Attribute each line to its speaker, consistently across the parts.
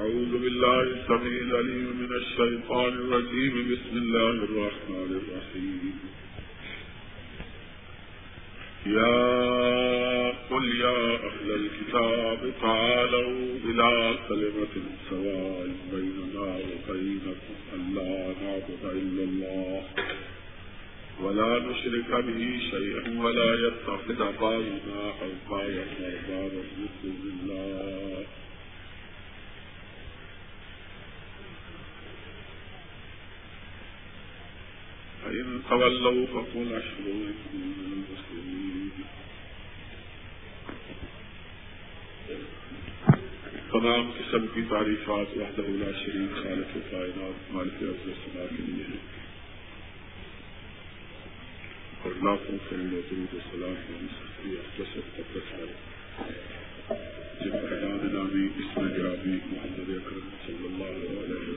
Speaker 1: أعوذ بالله السميع العليم من الشيطان الرجيم. بسم الله الرحمن الرحيم. يا قل يا أهل الكتاب تعالوا إلى كلمة سواء بيننا وبينكم. ألا نعبد إلا الله ولا نشرك به شيئا ولا يتخذ بعضنا أربابا أربابا من دون الله. فإن تولوا فقل أشهدوا إني من تمام قسم کی تعریفات وحدہ لا شریک، خالق کائنات، مالک عرض سنا کے لیے ہیں۔ اور لاکھوں کروڑ درود السلام کی سستی اقدس مقدس ہے۔ جن کا اعلان نامی اس میں گرامی، محمد اکرم صلی اللہ علیہ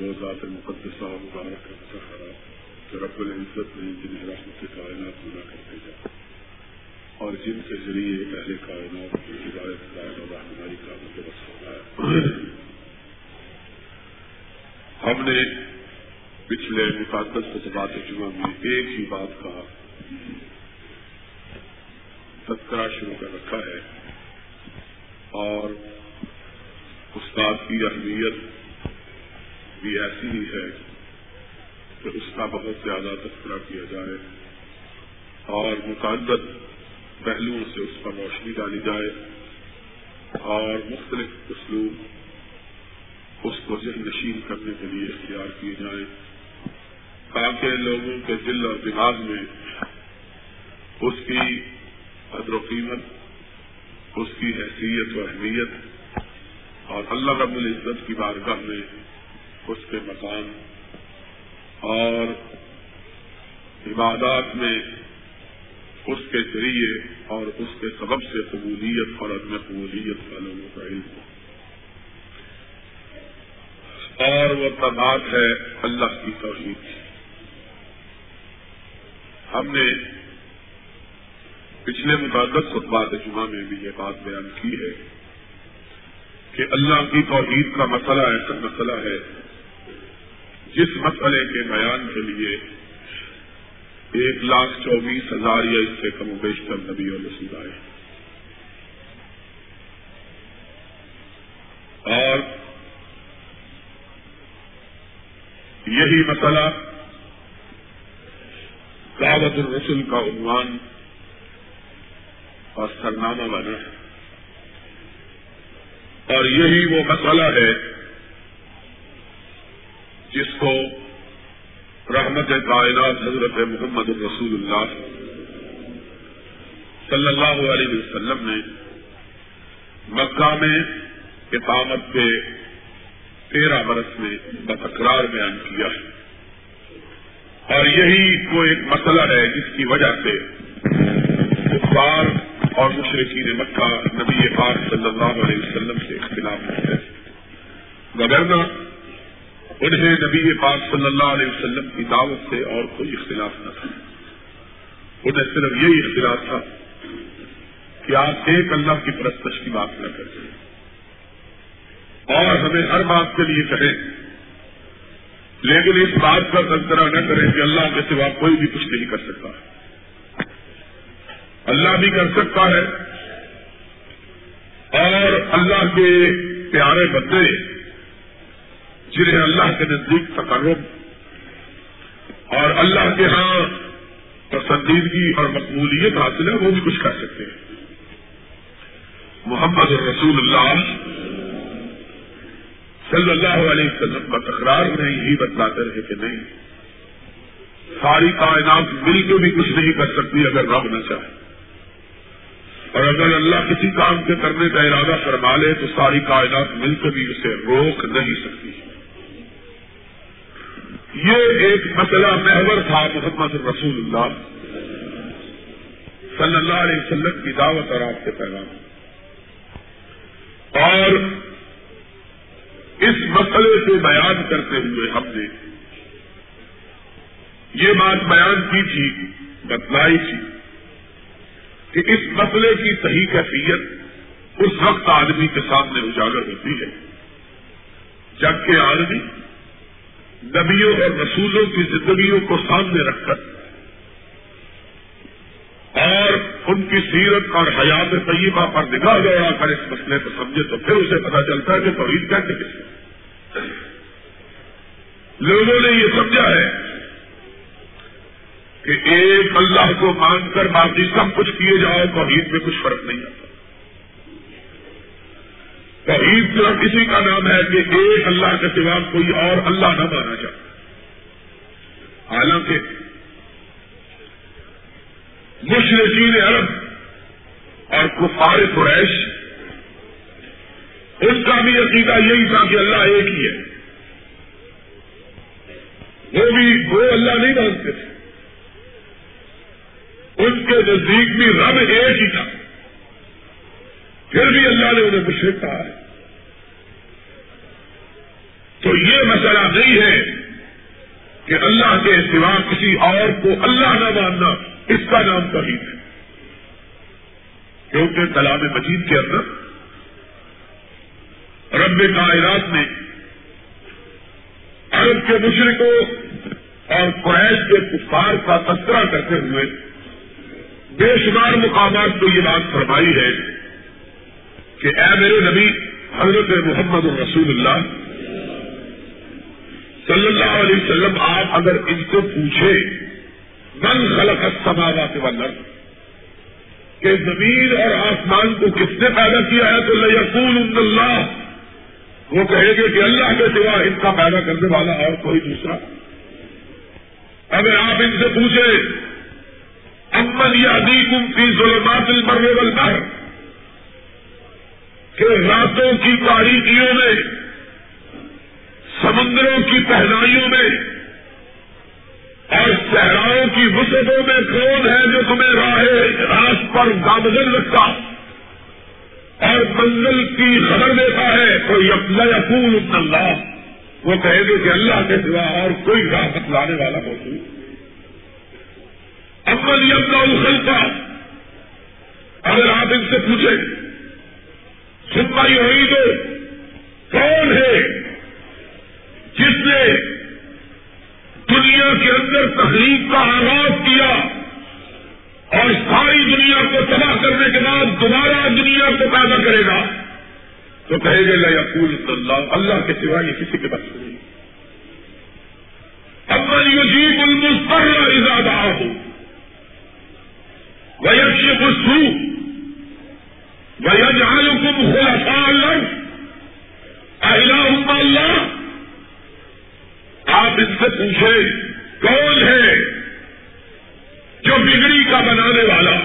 Speaker 1: ذات مقدسہ مبارک مسحرہ کہ رب العزت نے جنہیں رحمت کائنات بنا کر بھیجا اور جن کے ذریعے اہل کائنات کی ہدایت دائر اور رہنمائی کا بندوبست ہوتا ہے۔ ہم نے پچھلے مقدس جذبات جمعہ میں ایک ہی بات کا تذکرہ شروع کر رکھا ہے اور استاد کی اہمیت بھی ایسی ہی ہے کہ اس کا بہت زیادہ تذکرہ کیا جائے اور متعدد پہلوؤں سے اس پر روشنی ڈالی جائے اور مختلف اسلوب اس کو ذہن نشین کرنے کے لیے اختیار کیے جائیں تاکہ لوگوں کے دل اور دماغ میں اس کی قدر و قیمت، اس کی حیثیت و اہمیت اور اللہ رب العزت کی بارگاہ میں اس کے مقام اور عبادات میں اس کے ذریعے اور اس کے سبب سے قبولیت اور عدم قبولیت کا لوگوں کا علم اور وہ تعداد ہے اللہ کی توحید ہم نے پچھلے متعدد خطبات جمعہ میں بھی یہ بات بیان کی ہے کہ اللہ کی توحید کا مسئلہ ایسا مسئلہ ہے جس مسئلے کے بیان کے لیے ایک لاکھ چوبیس ہزار یا اس سے کم و بیشتر نبی اور رسول آئے اور یہی مسئلہ دعوت الرسول کا عنوان اور سرنامہ بنا ہے۔ اور یہی وہ مسئلہ ہے جس کو رحمت کائنات حضرت محمد الرسول اللہ صلی اللہ علیہ وسلم نے مکہ میں اقامت کے تیرہ برس میں بتکرار بیان کیا ہے۔ اور یہی وہ ایک مسئلہ ہے جس کی وجہ سے کفار اور مشرقین مکہ نبی پاک صلی اللہ علیہ وسلم سے اختلاف ہے۔ وغیرہ انہیں نبی پاک صلی اللہ علیہ وسلم کی دعوت سے اور کوئی اختلاف نہ تھا۔ انہیں صرف یہی اختلاف تھا کہ آپ ایک اللہ کی پرستش کی بات نہ کریں اور ہمیں ہر بات کے لیے کہیں۔ لیکن اس بات کا تذکرہ نہ کریں کہ اللہ کے سوا کوئی بھی کچھ نہیں کر سکتا۔ اللہ بھی کر سکتا ہے اور اللہ کے پیارے بندے جنہیں اللہ کے نزدیک تقرب اور اللہ کے ہاں پسندیدگی اور مقبولیت حاصل ہے، وہ بھی کچھ کر سکتے ہیں۔ محمد رسول اللہ صلی اللہ علیہ وسلم کا تکرار نہیں ہی بتلاتے رہے کہ نہیں، ساری کائنات مل کے بھی کچھ نہیں کر سکتی اگر رب نہ چاہے۔ اور اگر اللہ کسی کام کے کرنے کا ارادہ فرما لے تو ساری کائنات مل کے بھی اسے روک نہیں سکتی۔ یہ ایک مسئلہ محور تھا محمد رسول اللہ صلی اللہ علیہ وسلم کی دعوت اور آپ کے پیغام۔ اور اس مسئلے سے بیان کرتے ہوئے ہم نے یہ بات بیان کی تھی، بتلائی تھی کہ اس مسئلے کی صحیح کیفیت اس وقت آدمی کے سامنے اجاگر ہوتی ہے، جبکہ آدمی نبیوں اور رسولوں کی زندگیوں کو سامنے رکھ کر اور ان کی سیرت اور حیات طیبہ پر نگاہ دوڑا کر اس مسئلے کو سمجھے تو پھر اسے پتا چلتا ہے کہ توحید کہتے کس لوگوں نے یہ سمجھا ہے کہ ایک اللہ کو مان کر باقی سب کچھ کیے جاؤ توحید میں کچھ فرق نہیں آتا توحید صرف کسی کا نام ہے کہ ایک اللہ کے سوا کوئی اور اللہ نہ مانا جائے۔ حالانکہ مشرقین عرب اور کفار قریش ان کا بھی عقیدہ یہی تھا کہ اللہ ایک ہی ہے۔ وہ بھی وہ اللہ نہیں مانتے تھے۔ ان کے نزدیک بھی رب ایک ہی تھا۔ پھر بھی اللہ نے انہیں مشرق کہا ہے۔ تو یہ مسئلہ نہیں ہے کہ اللہ کے سوا کسی اور کو اللہ نہ ماننا اس کا نام توحید ہے۔ کیونکہ کلام مجید کے اندر رب کائرات نے عرب کے مشرقوں اور قریش کے کفار کا تذکرہ کرتے ہوئے بے شمار مقامات کو یہ بات فرمائی ہے کہ اے میرے نبی، حضرت محمد الرسول اللہ، صلی اللہ علیہ وسلم، آپ اگر ان کو پوچھے من خلق السماوات والارض، کہ زمین اور آسمان کو کس نے پیدا کیا ہے، تو لیقول اللہ۔ وہ کہے گے کہ اللہ کے سوا ان کا پیدا کرنے والا اور کوئی دوسرا۔ اگر آپ ان سے پوچھے امن یا کم کی ظلمات البر والبحر۔ کہ راتوں کی تاریخیوں میں، سمندروں کی پہنائیوں میں، اور صحراؤں کی وسعتوں میں کون ہے جو تمہیں راہ راس پر گامزن رکھتا اور منزل کی خبر دیتا ہے؟ تو یقول اللہ۔ وہ کہے گے کہ اللہ کے سوا اور کوئی راہ بتلانے والا موجود۔ امن یمنا الخلفا اگر آپ ان سے پوچھیں سنائی ہوئی تو کون ہے جس نے دنیا کے اندر تحریک کا آغاز کیا اور ساری دنیا کو تباہ کرنے کے بعد دوبارہ دنیا کو پیدا کرے گا؟ تو کہے گا یقول اللہ اللہ کے سوا یہ کسی کے بس نہیں۔ اپنا یوجیب المستر ارادہ ہو ویش بسو ویجعل کم خلفاء اللہ الہ اللہ، آپ اس سے پوچھے کون ہے جو بگڑی کا بنانے والا؟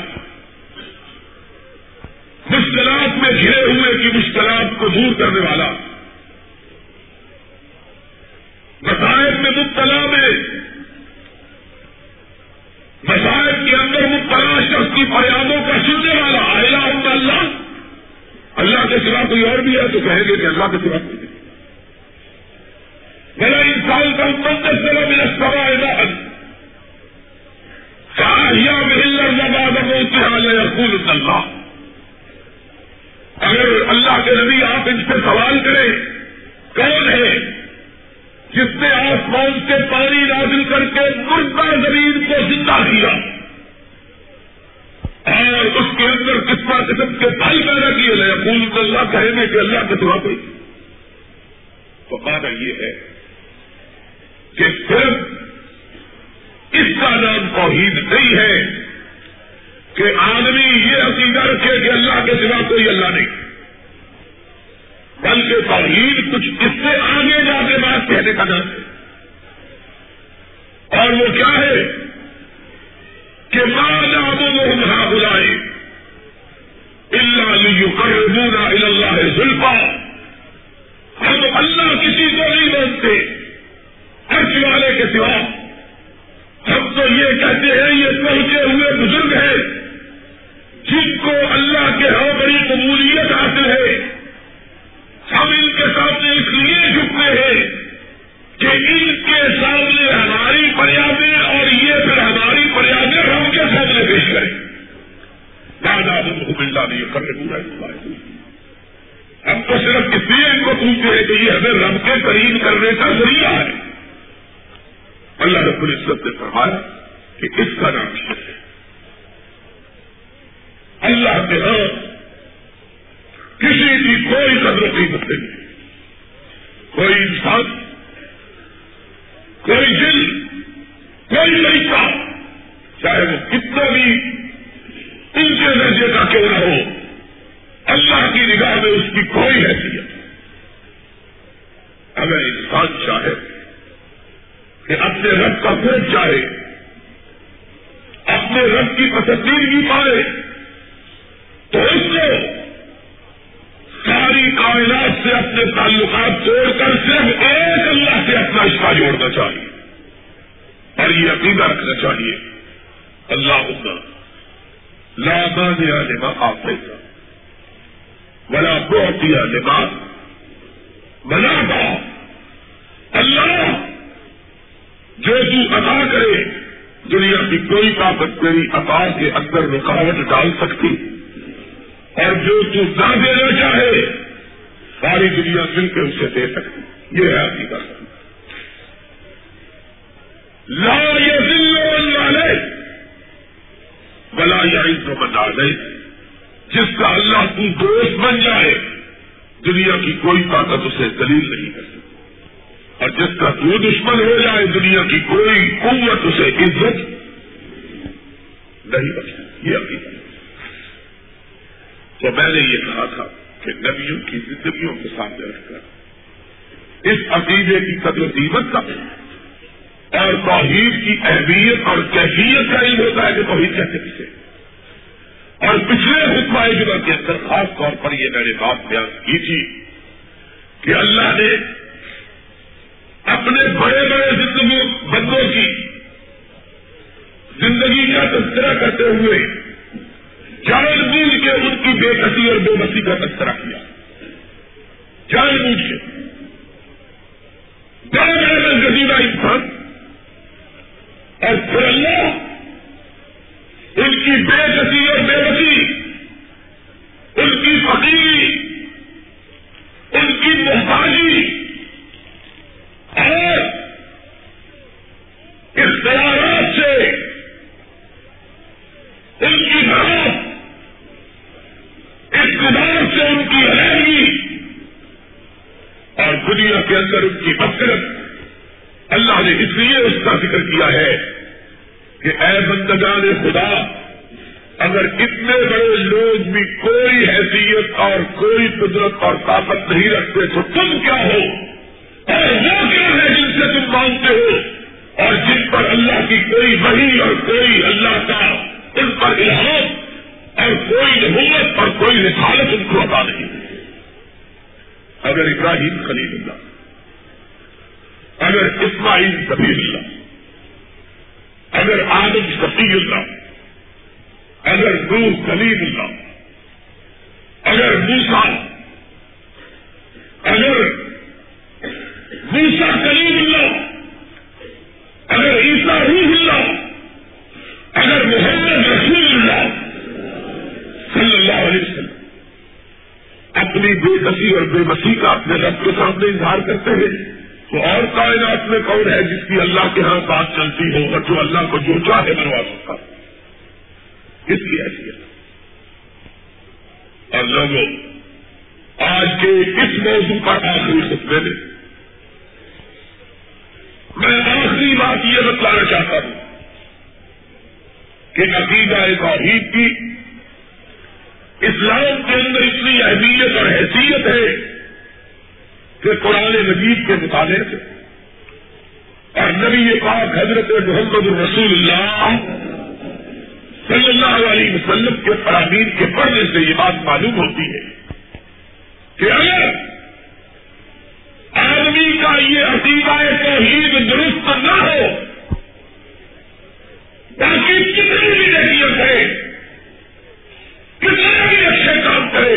Speaker 1: مشکلات میں گھرے ہوئے کی مشکلات کو دور کرنے والا۔ مسائل میں مبتلا میں کوئی اور بھی ہے تو کہیں گے کہ اللہ کے سوا اللہ کہیں گے کہ اللہ کے سوا کوئی تو مانا یہ ہے کہ صرف اس کا نام توحید نہیں ہے کہ آدمی یہ عقیدہ رکھے کہ اللہ کے سوا کوئی اللہ نہیں۔ بلکہ توحید کچھ اس سے آگے جا کے بات کہنے کا نام کہ یہ ہمیں رب کے قریب کرنے کا ذریعہ ہے۔ اللہ رب العزت نے فرمایا کہ اس کا نام شرک ہے۔ اللہ کے ہاں کسی کی کوئی قدر قیمت نہیں۔ کوئی انسان کوئی دل کوئی طریقہ چاہے وہ کتنا بھی ان کے درجے کا کیوں نہ ہو اللہ کی نگاہ میں اس کی کوئی حیثیت اگر انسان چاہے کہ اپنے رب کا خود چاہے اپنے رب کی پسندیدگی پائے تو اس کو ساری کائنات سے اپنے تعلقات توڑ کر صرف ایک اللہ سے اپنا رشتہ جوڑنا چاہیے اور یہ عقیدہ رکھنا چاہیے اللہ لامان یا لما آپ بلا بہت دیا، لباس، بنا با اللہ جو تو ادا کرے، دنیا کی کوئی طاقت میری عطا کے اندر رکاوٹ ڈال سکتی۔ اور جو تو نہ دینا چاہے، ساری دنیا مل کے اسے دے سکتی۔ یہ ہے حقیقت لا یہ دل والے بلا یا تو بتا دے جس کا اللہ کی دوست بن جائے دنیا کی کوئی طاقت اسے دلیل نہیں کر سکتی اور جس کا تو دشمن ہو جائے، دنیا کی کوئی قوت اسے عزت نہیں بن سکتی یہ عقیدہ۔ تو میں نے یہ کہا تھا کہ نبیوں کی زندگیوں کے سامنے رکھ کر اس عقیدے کی قدر قیمت کا اور توحید کی اہمیت اور کیفیت کا علم ہوتا ہے کہ توحید کہتے کسے اور پچھلے حکمہ جمعہ کے اندر خاص طور پر یہ میں نے بات بیان کی تھی کہ اللہ نے اپنے بڑے بڑے زندگی بندوں کی زندگی کا تذکرہ کرتے ہوئے جان بوجھ کے ان کی بے کسی اور بے بسی کا تذکرہ کیا۔ جان بوجھ کے۔ بڑے بڑے گزیدہ انسان۔ اور پھر اللہ ان کی بے کسی اور بے بسی فقیری ان کی محتاجی اور اختیارات سے ان کی بات اقتدار سے ان کی علیحدگی اور دنیا کے اندر ان کی بکرت اللہ نے اس لیے اس کا ذکر کیا ہے کہ اے بندگان خدا اگر اتنے بڑے لوگ بھی کوئی حیثیت اور کوئی قدرت اور طاقت نہیں رکھتے تو تم کیا ہو؟ اور وہ کیا ہے جن سے تم مانگتے ہو؟ اور جن پر اللہ کی کوئی وہی اور کوئی اللہ کا ان پر الہام اور کوئی نبوت اور کوئی رسالت ان کو عطا نہیں اگر ابراہیم خلیل اللہ، اگر اسماعیل کبھی اللہ، اگر آدم شفیع اللہ اگر نور کلیم اللہ، اگر موسا اگر موسا کلیم اللہ، اگر عیسا روح اللہ، اگر محمد رسول اللہ صلی اللہ علیہ وسلم۔ اپنی بے کسی اور بے بسی کا اپنے رب کے سامنے اظہار کرتے ہیں۔ تو اور کائنات میں کون ہے جس کی اللہ کے ہاں بات چلتی ہو اور جو اللہ کو جو چاہے بنوا سکتا اس کی حیثیت۔ اور لوگوں، آج کے اس موضوع پر آخری خطبے میں میں آخری بات یہ بتلانا چاہتا ہوں کہ عقیدہ توحید کی اسلام کے اندر اتنی اہمیت اور حیثیت ہے کہ قرآن مجید کے مطابق اور نبی پاک حضرت محمد الرسول اللہ صلی اللہ علیہ وسلم کے فرامین کے پڑھنے سے یہ بات معلوم ہوتی ہے کہ اگر آدمی کا یہ عقیدہ توحید درست نہ ہو، باقی کتنی بھی نصیحت ہے کتنے بھی اچھے کام کرے،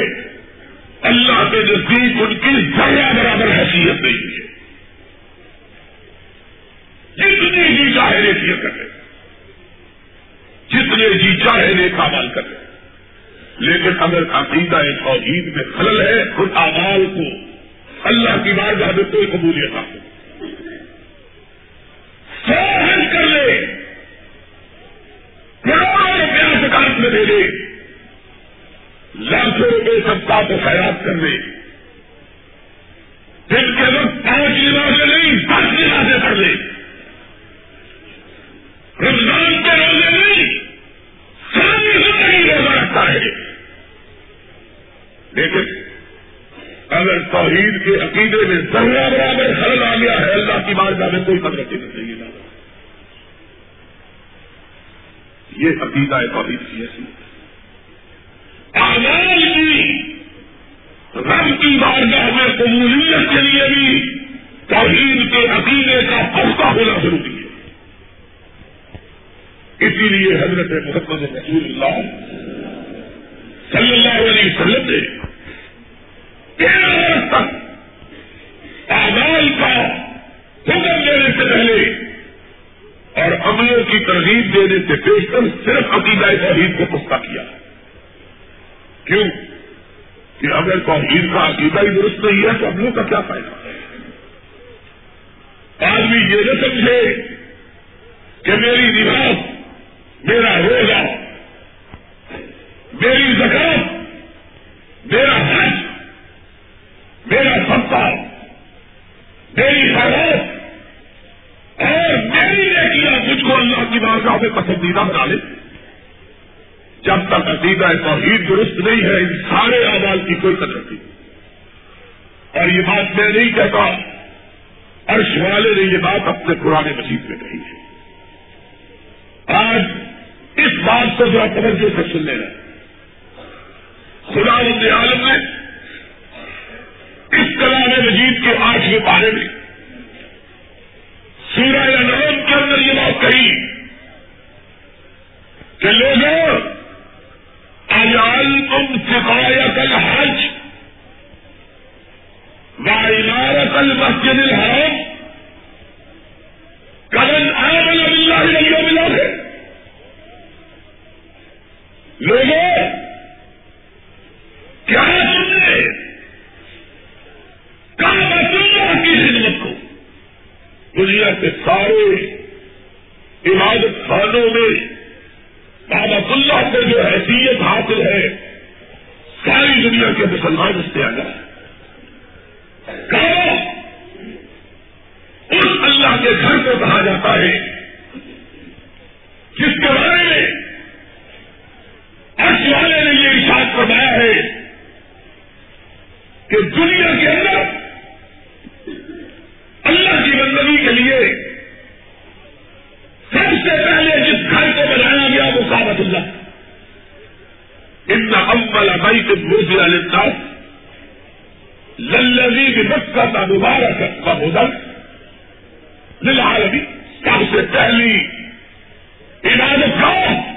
Speaker 1: اللہ کے نزدیک ان کی ذرا برابر حیثیت نہیں ہے۔ جتنی جی چاہے نیکیاں کر رہے جتنے جی چاہے نیک عمل کر رہے لیکن اگر عقیدہ توحید میں خلل ہے خود آمال کو اللہ کی بارگاہ میں کوئی قبولیت حاصل سو حج کر لے۔ کروڑوں روپیہ سکاط میں دے دے۔ لاکھوں روپے سب کو خیرات کر لے۔ دن کے وقت پانچ لباسیں نہیں، دس لباسیں کر لے۔ رمضان کے روزے نہیں ساری زندگی روزہ رکھتا ہے لیکن اگر توحید کے عقیدے میں ذرا برابر خلل آ گیا ہے، اللہ کی بات میں کوئی قدرتی نہیں چاہیے یہ عقیدہ ہے توحید کی ایسی آواز کی رب کی بارگاہ میں قبولیت کے لیے بھی توحید کے عقیدے کا پختہ ہونا ضروری ہے۔ اسی لیے حضرت محمد رسول اللہ صلی اللہ علیہ وسلم نے تیرہ برس تک آغاز کا حکم دینے سے پہلے اور عملوں کی ترغیب دینے سے پیش کر صرف عقیدہ توحید کو پختہ کیا۔ کیوں؟ کہ اگر توحید کا عقیدہ ہی درست نہیں ہے تو عملوں کا کیا فائدہ؟ آدمی یہ نہ سمجھے کہ میری نماز میرا روزہ، میری زکات، میرا حج، میرا سب میری حالت اور میری نے کیا مجھ کو اللہ کی بارگاہ میں پسندیدہ بنا لے جب تک عقیدہ توحید درست نہیں ہے، ان سارے آواز کی کوئی قدر نہیں۔ اور یہ بات میں نہیں کہتا، عرش والے نے یہ بات اپنے پرانے مجید میں کہی ہے۔ آج بات کو ذرا توجہ سے سن لینا۔ خدا رب عالم نے اس کلام مجید کے آٹھویں پارے میں سورہ نام کے اندر یہ بات کہی کہ لوگوں اجال تم سفایت الحج و عمارت المسجد الحرام۔ کرن آمن باللہ والیوم الاخر لوگوں، کیا تم نے کابت اللہ کی خدمت کو؟ دنیا کے سارے عبادت خانوں میں کابت اللہ کو جو حیثیت حاصل ہے، ساری دنیا کے مسلمان اس سے آ جائے اس اللہ کے گھر کو کہا جاتا ہے، جس کے بارے میں عرش والے نے یہ اشاعت فرمایا ہے کہ دنیا کے اندر اللہ کی بندگی کے لیے سب سے پہلے جس گھر کو بنایا گیا وہ کابت اللہ ان امبل بئی کے بوجھ للتا للزی بھی مکہ کا مبارک کا مدن للعالمی سب سے پہلی عبادت گاہ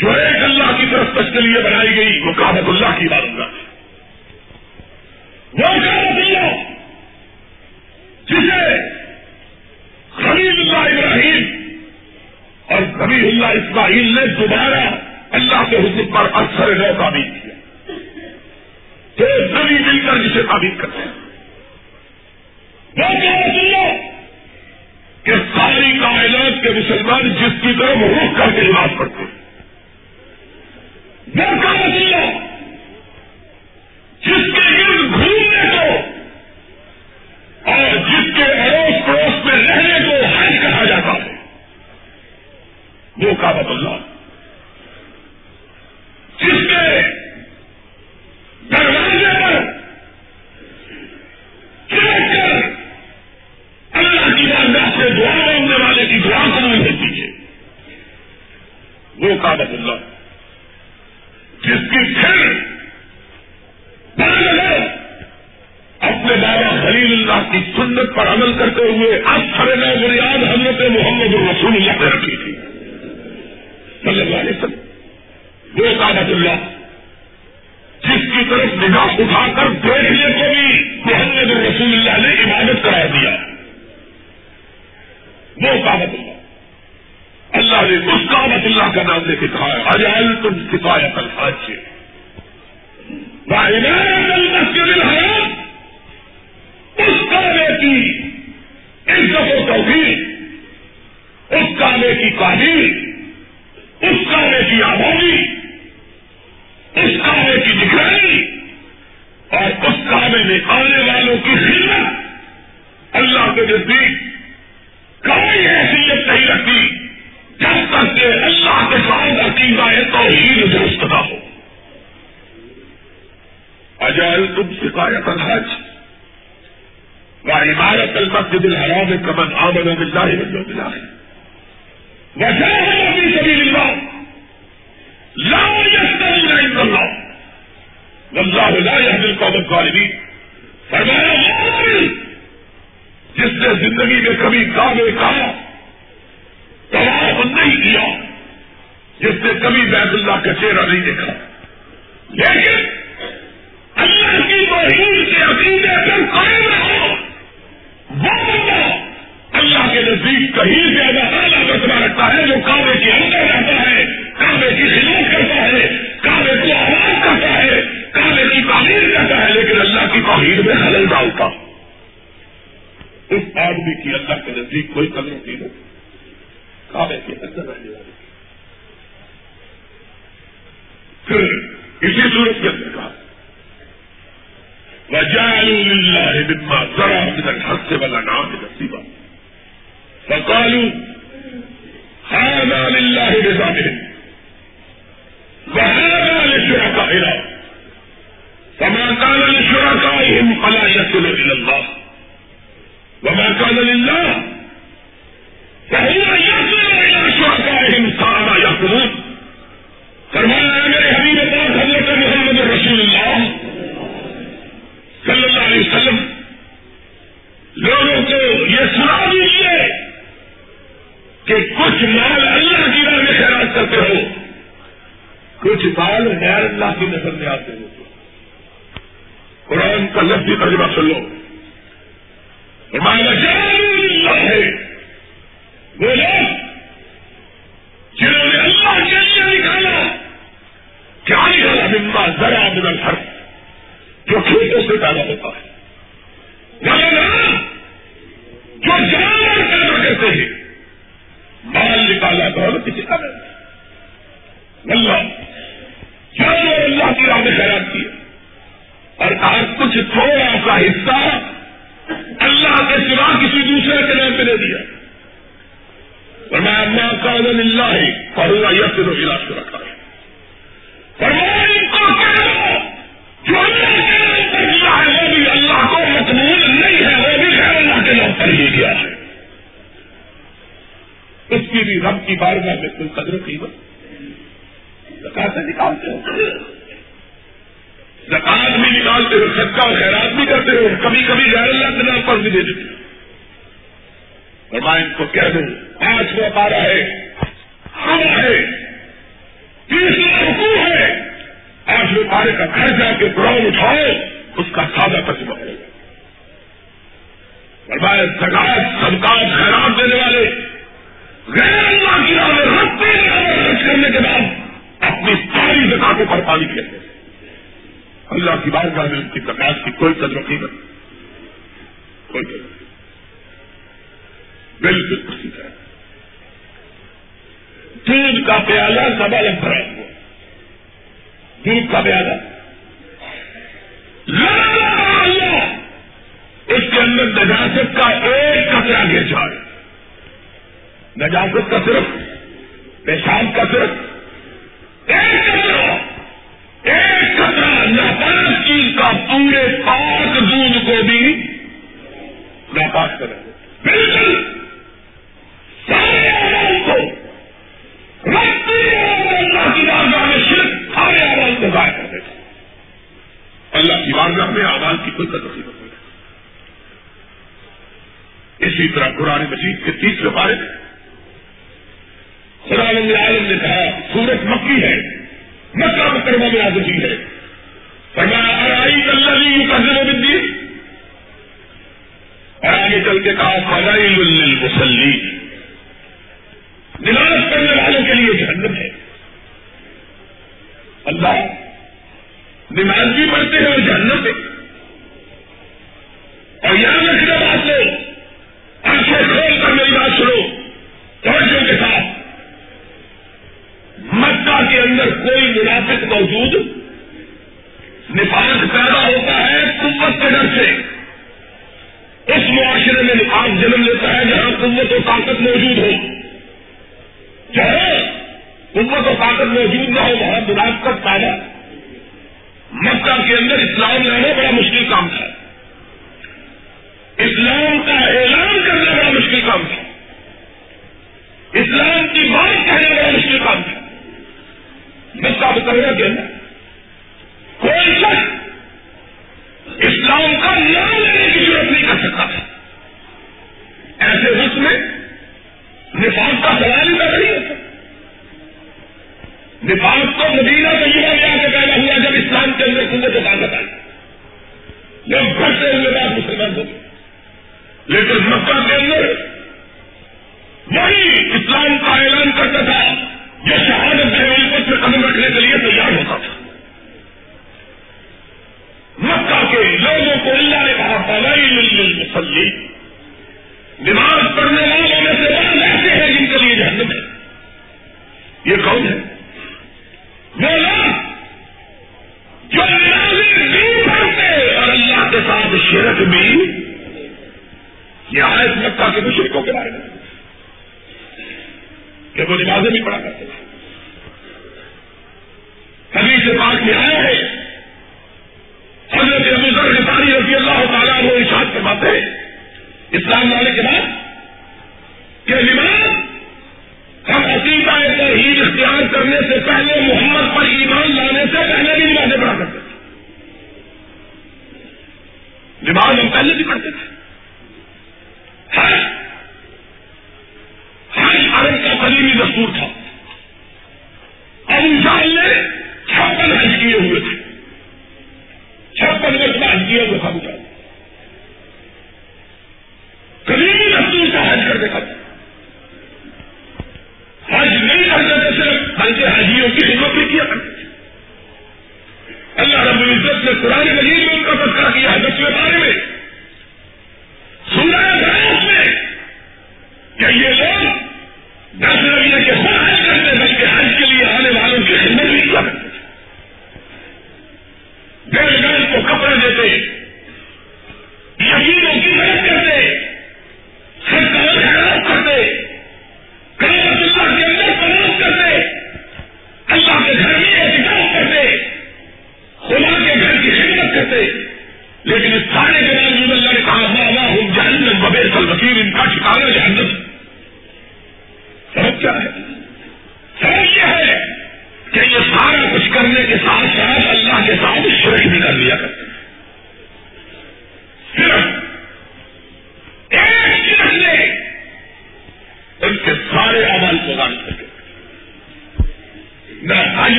Speaker 1: جو ایک اللہ کی طرف کے لیے بنائی گئی، وہ کابت اللہ کی عبادت گاہ وہ کابت اللہ جسے خلیل اللہ ابراہیم اور خبیب اللہ اسماعیل نے دوبارہ اللہ کے حکم پر اکثر نو تعبیر کیا۔ تو سبھی مل کر جسے تعبیر کرتے ہیں۔ وہ کابت اللہ کہ ساری کائنات کے مسلمان جس کی طرف رخ کر کے عبادت کرتے ہیں۔ وہ کابت اللہ جس کے گرد گھومنے کو اور جس کے اڑوس پڑوس میں رہنے کو حج کہا جاتا ہے وہ کابت اللہ اللہ جس کی طرف نگاہ اٹھا کر دیکھنے کو بھی محمد الرسول اللہ نے عبادت کرا دیا۔ وہ کابت اللہ۔ اللہ نے اس کابت اللہ کا نام لے کے کہا ہے اجال تم سفایت الحاج
Speaker 2: مسجد الحرام، اس کعبے کی عزت و توفیق، اس کعبے کی تعمیر اس کعبے کی آبادی اس کعبے کی نگرانی اور اس کعبے میں آنے والوں کی خدمت اللہ کے نزدیک کوئی حیثیت نہیں رکھتی جب تک کہ اللہ کے ساتھ عقیدہ ہے تو ہی درست نہ ہو اجال تم شکایت الحج و عمارت المسجد الحرام کمن آمن باللہ واليوم ہے وجاهد في سبيل الله يستوون عند الله والله لا يهدي القوم فرمایا، جس نے زندگی میں کبھی کعبے کا طواف نہیں کیا، جس نے کبھی بیت اللہ کا چہرہ نہیں دیکھا۔ لیکن اللہ کی توحید کے عقیدے پر قائم رہو۔ وہ بندہ اللہ کے نزدیک کہیں زیادہ اعلیٰ مرتبہ رکھتا ہے، جو کعبے کے اندر رہتا ہے، کعبے کی خدمت کرتا ہے۔ کعبے کو آواز کرتا ہے، کعبے کی تعمیر کرتا ہے، لیکن اللہ کی توحید میں خلل ڈالتا اس آدمی کی اللہ کے نزدیک کوئی قدر نہیں ہو کعبے کے اندر رہنے والے پھر اسی صورت کے اندر کہا، وجعلوا لله مما زرع من الحس والانعام نصيبا۔ فقالوا، هذا لله بزعمهم وهذا زکات صدقات خیرات دینے والے۔ غیر اللہ کی راہ میں رکھتے خرچ کرنے کے بعد اپنی ساری زکاتوں پر پانی پھینکتے اللہ کی بارگاہ میں ان کی زکات کی کوئی قدر قیمت کوئی قدر بالکل اسی طرح۔ دودھ کا پیالہ سب الگ بھرا ہوا دودھ کا پیالہ۔ اللہ کے اندر نجاست کا ایک کچرا گر جائے نجاست کا صرف، پیشاب کا صرف، ایک کچرا ایک کچرا ناپاک چیز کا پورے پاک دودھ کو بھی ناپاک کرے۔ بالکل سارے آواز کو رکھتی اللہ کی بارگاہ میں صرف سارے آواز کو ضائع کر دیتا اللہ کی بارگاہ میں آواز کی کوئی قدر نہیں ہوتی اسی طرح قرآن مجید کے تیسرے بارے میں قرآن عالم نے کہا سورج مکی ہے، مکہ مکرمہ میں آزادی ہے۔ آرائی اللہ اور آگے چل کے کہا فضائی مسلی دلالت کرنے والوں کے لیے جہنم ہے۔ اللہ نماز بھی پڑھتے ہیں اور جہنم پہ اور یہاں رکھنے والے ایسے کھول کر میری بات سنو، توجہ کے ساتھ۔ مکہ کے اندر کوئی منافق موجود نفاذ پیدا ہوتا ہے قوت کے ڈر سے۔ اس معاشرے میں نفاذ جنم لیتا ہے جہاں قوت و طاقت موجود ہو۔ چاہے قوت و طاقت موجود نہ ہو، وہاں منافقت پیدا۔ مکہ کے اندر اسلام لانا بڑا مشکل کام ہے کام تھی اسلام کی مانگ کہنے والا مشکل کام تھی میں ثابت کرنا دینا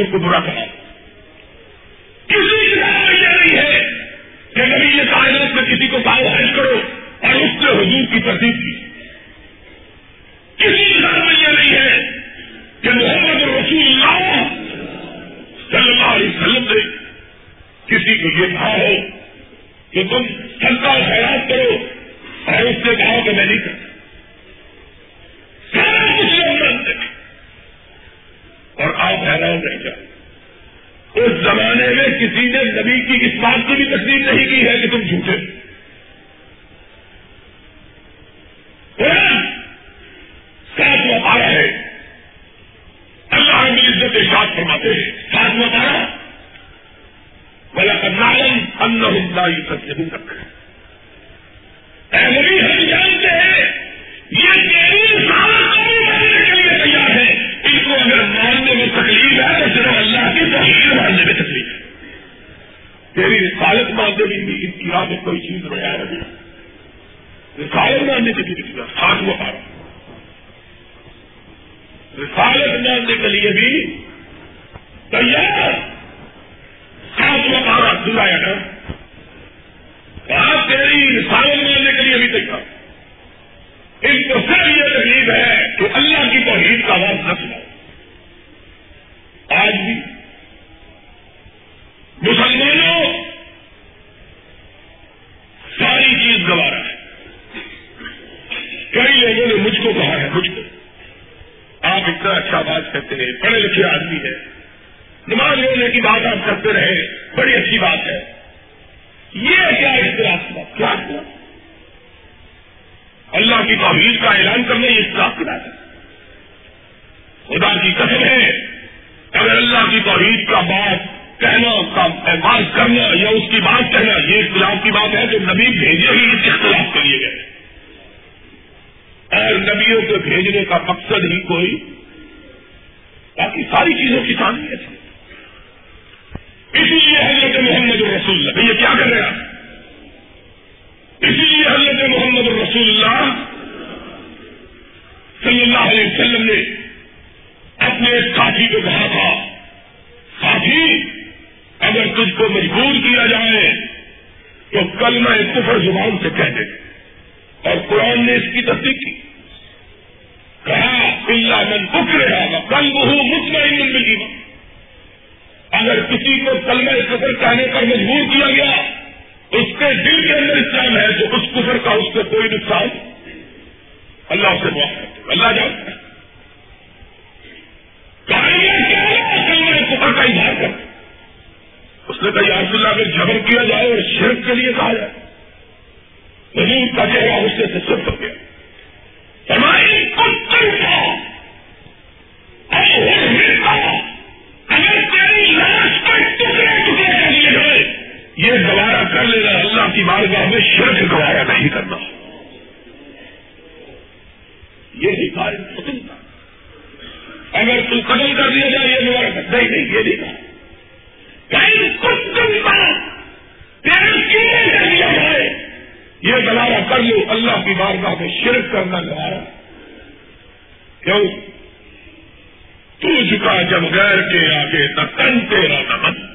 Speaker 2: تقدیر کو برا کہا نہیں دیکھا۔ ان تو صرف یہ تکلیف ہے کہ اللہ کی توحید کا آواز نہ سنا آج بھی مسلمانوں ساری چیز گوارا ہے۔ کئی لوگوں نے مجھ کو کہا ہے، مجھ کو۔ آپ اتنا اچھا بات کہتے ہیں، پڑھے لکھے یہ گوارا کر لینا اللہ کی بارگاہ میں شرک گوارا نہیں کرنا۔ یہ ہی ختم تھا اگر تم قتل کر دیا جائے، یہ گوارا نہیں نہیں، یہ نہیں کہیں کچھ تم کا تیرے کیوں کر دیا جائے، یہ گوارا کر لو۔ اللہ کی بارگاہ میں شرک کرنا گوارا کیوں؟ تو جھکا جب غیر کے آگے نہ تن تیرا نہ من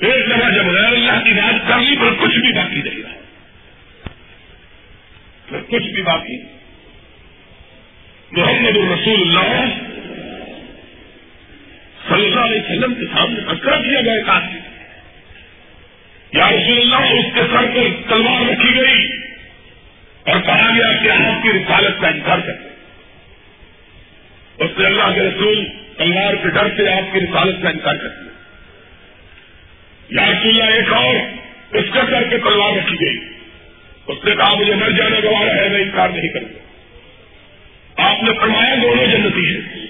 Speaker 2: ایک دفعہ جب غیر اللہ کی بات کر لی پر کچھ بھی باقی نہیں رہا پھر کچھ بھی باقی۔ محمد الرسول اللہ صلی اللہ علیہ وسلم کے سامنے مسکرا کیا گیا ایک آدمی۔ یا رسول اللہ، اس کے سر پر تلوار رکھی گئی۔ اور کہا گیا کہ آپ کی رسالت کا انکار کرتے اس نے اللہ کے رسول تلوار کے ڈر سے آپ کی رسالت کا انکار کر دیا۔ یا اللہ ایک اور اس کا کر کے تلوار رکھی گئی۔ اس نے کہا، مجھے مر جانا گوارا ہے، میں انکار نہیں کروں آپ نے فرمایا دونوں جنتی ہیں۔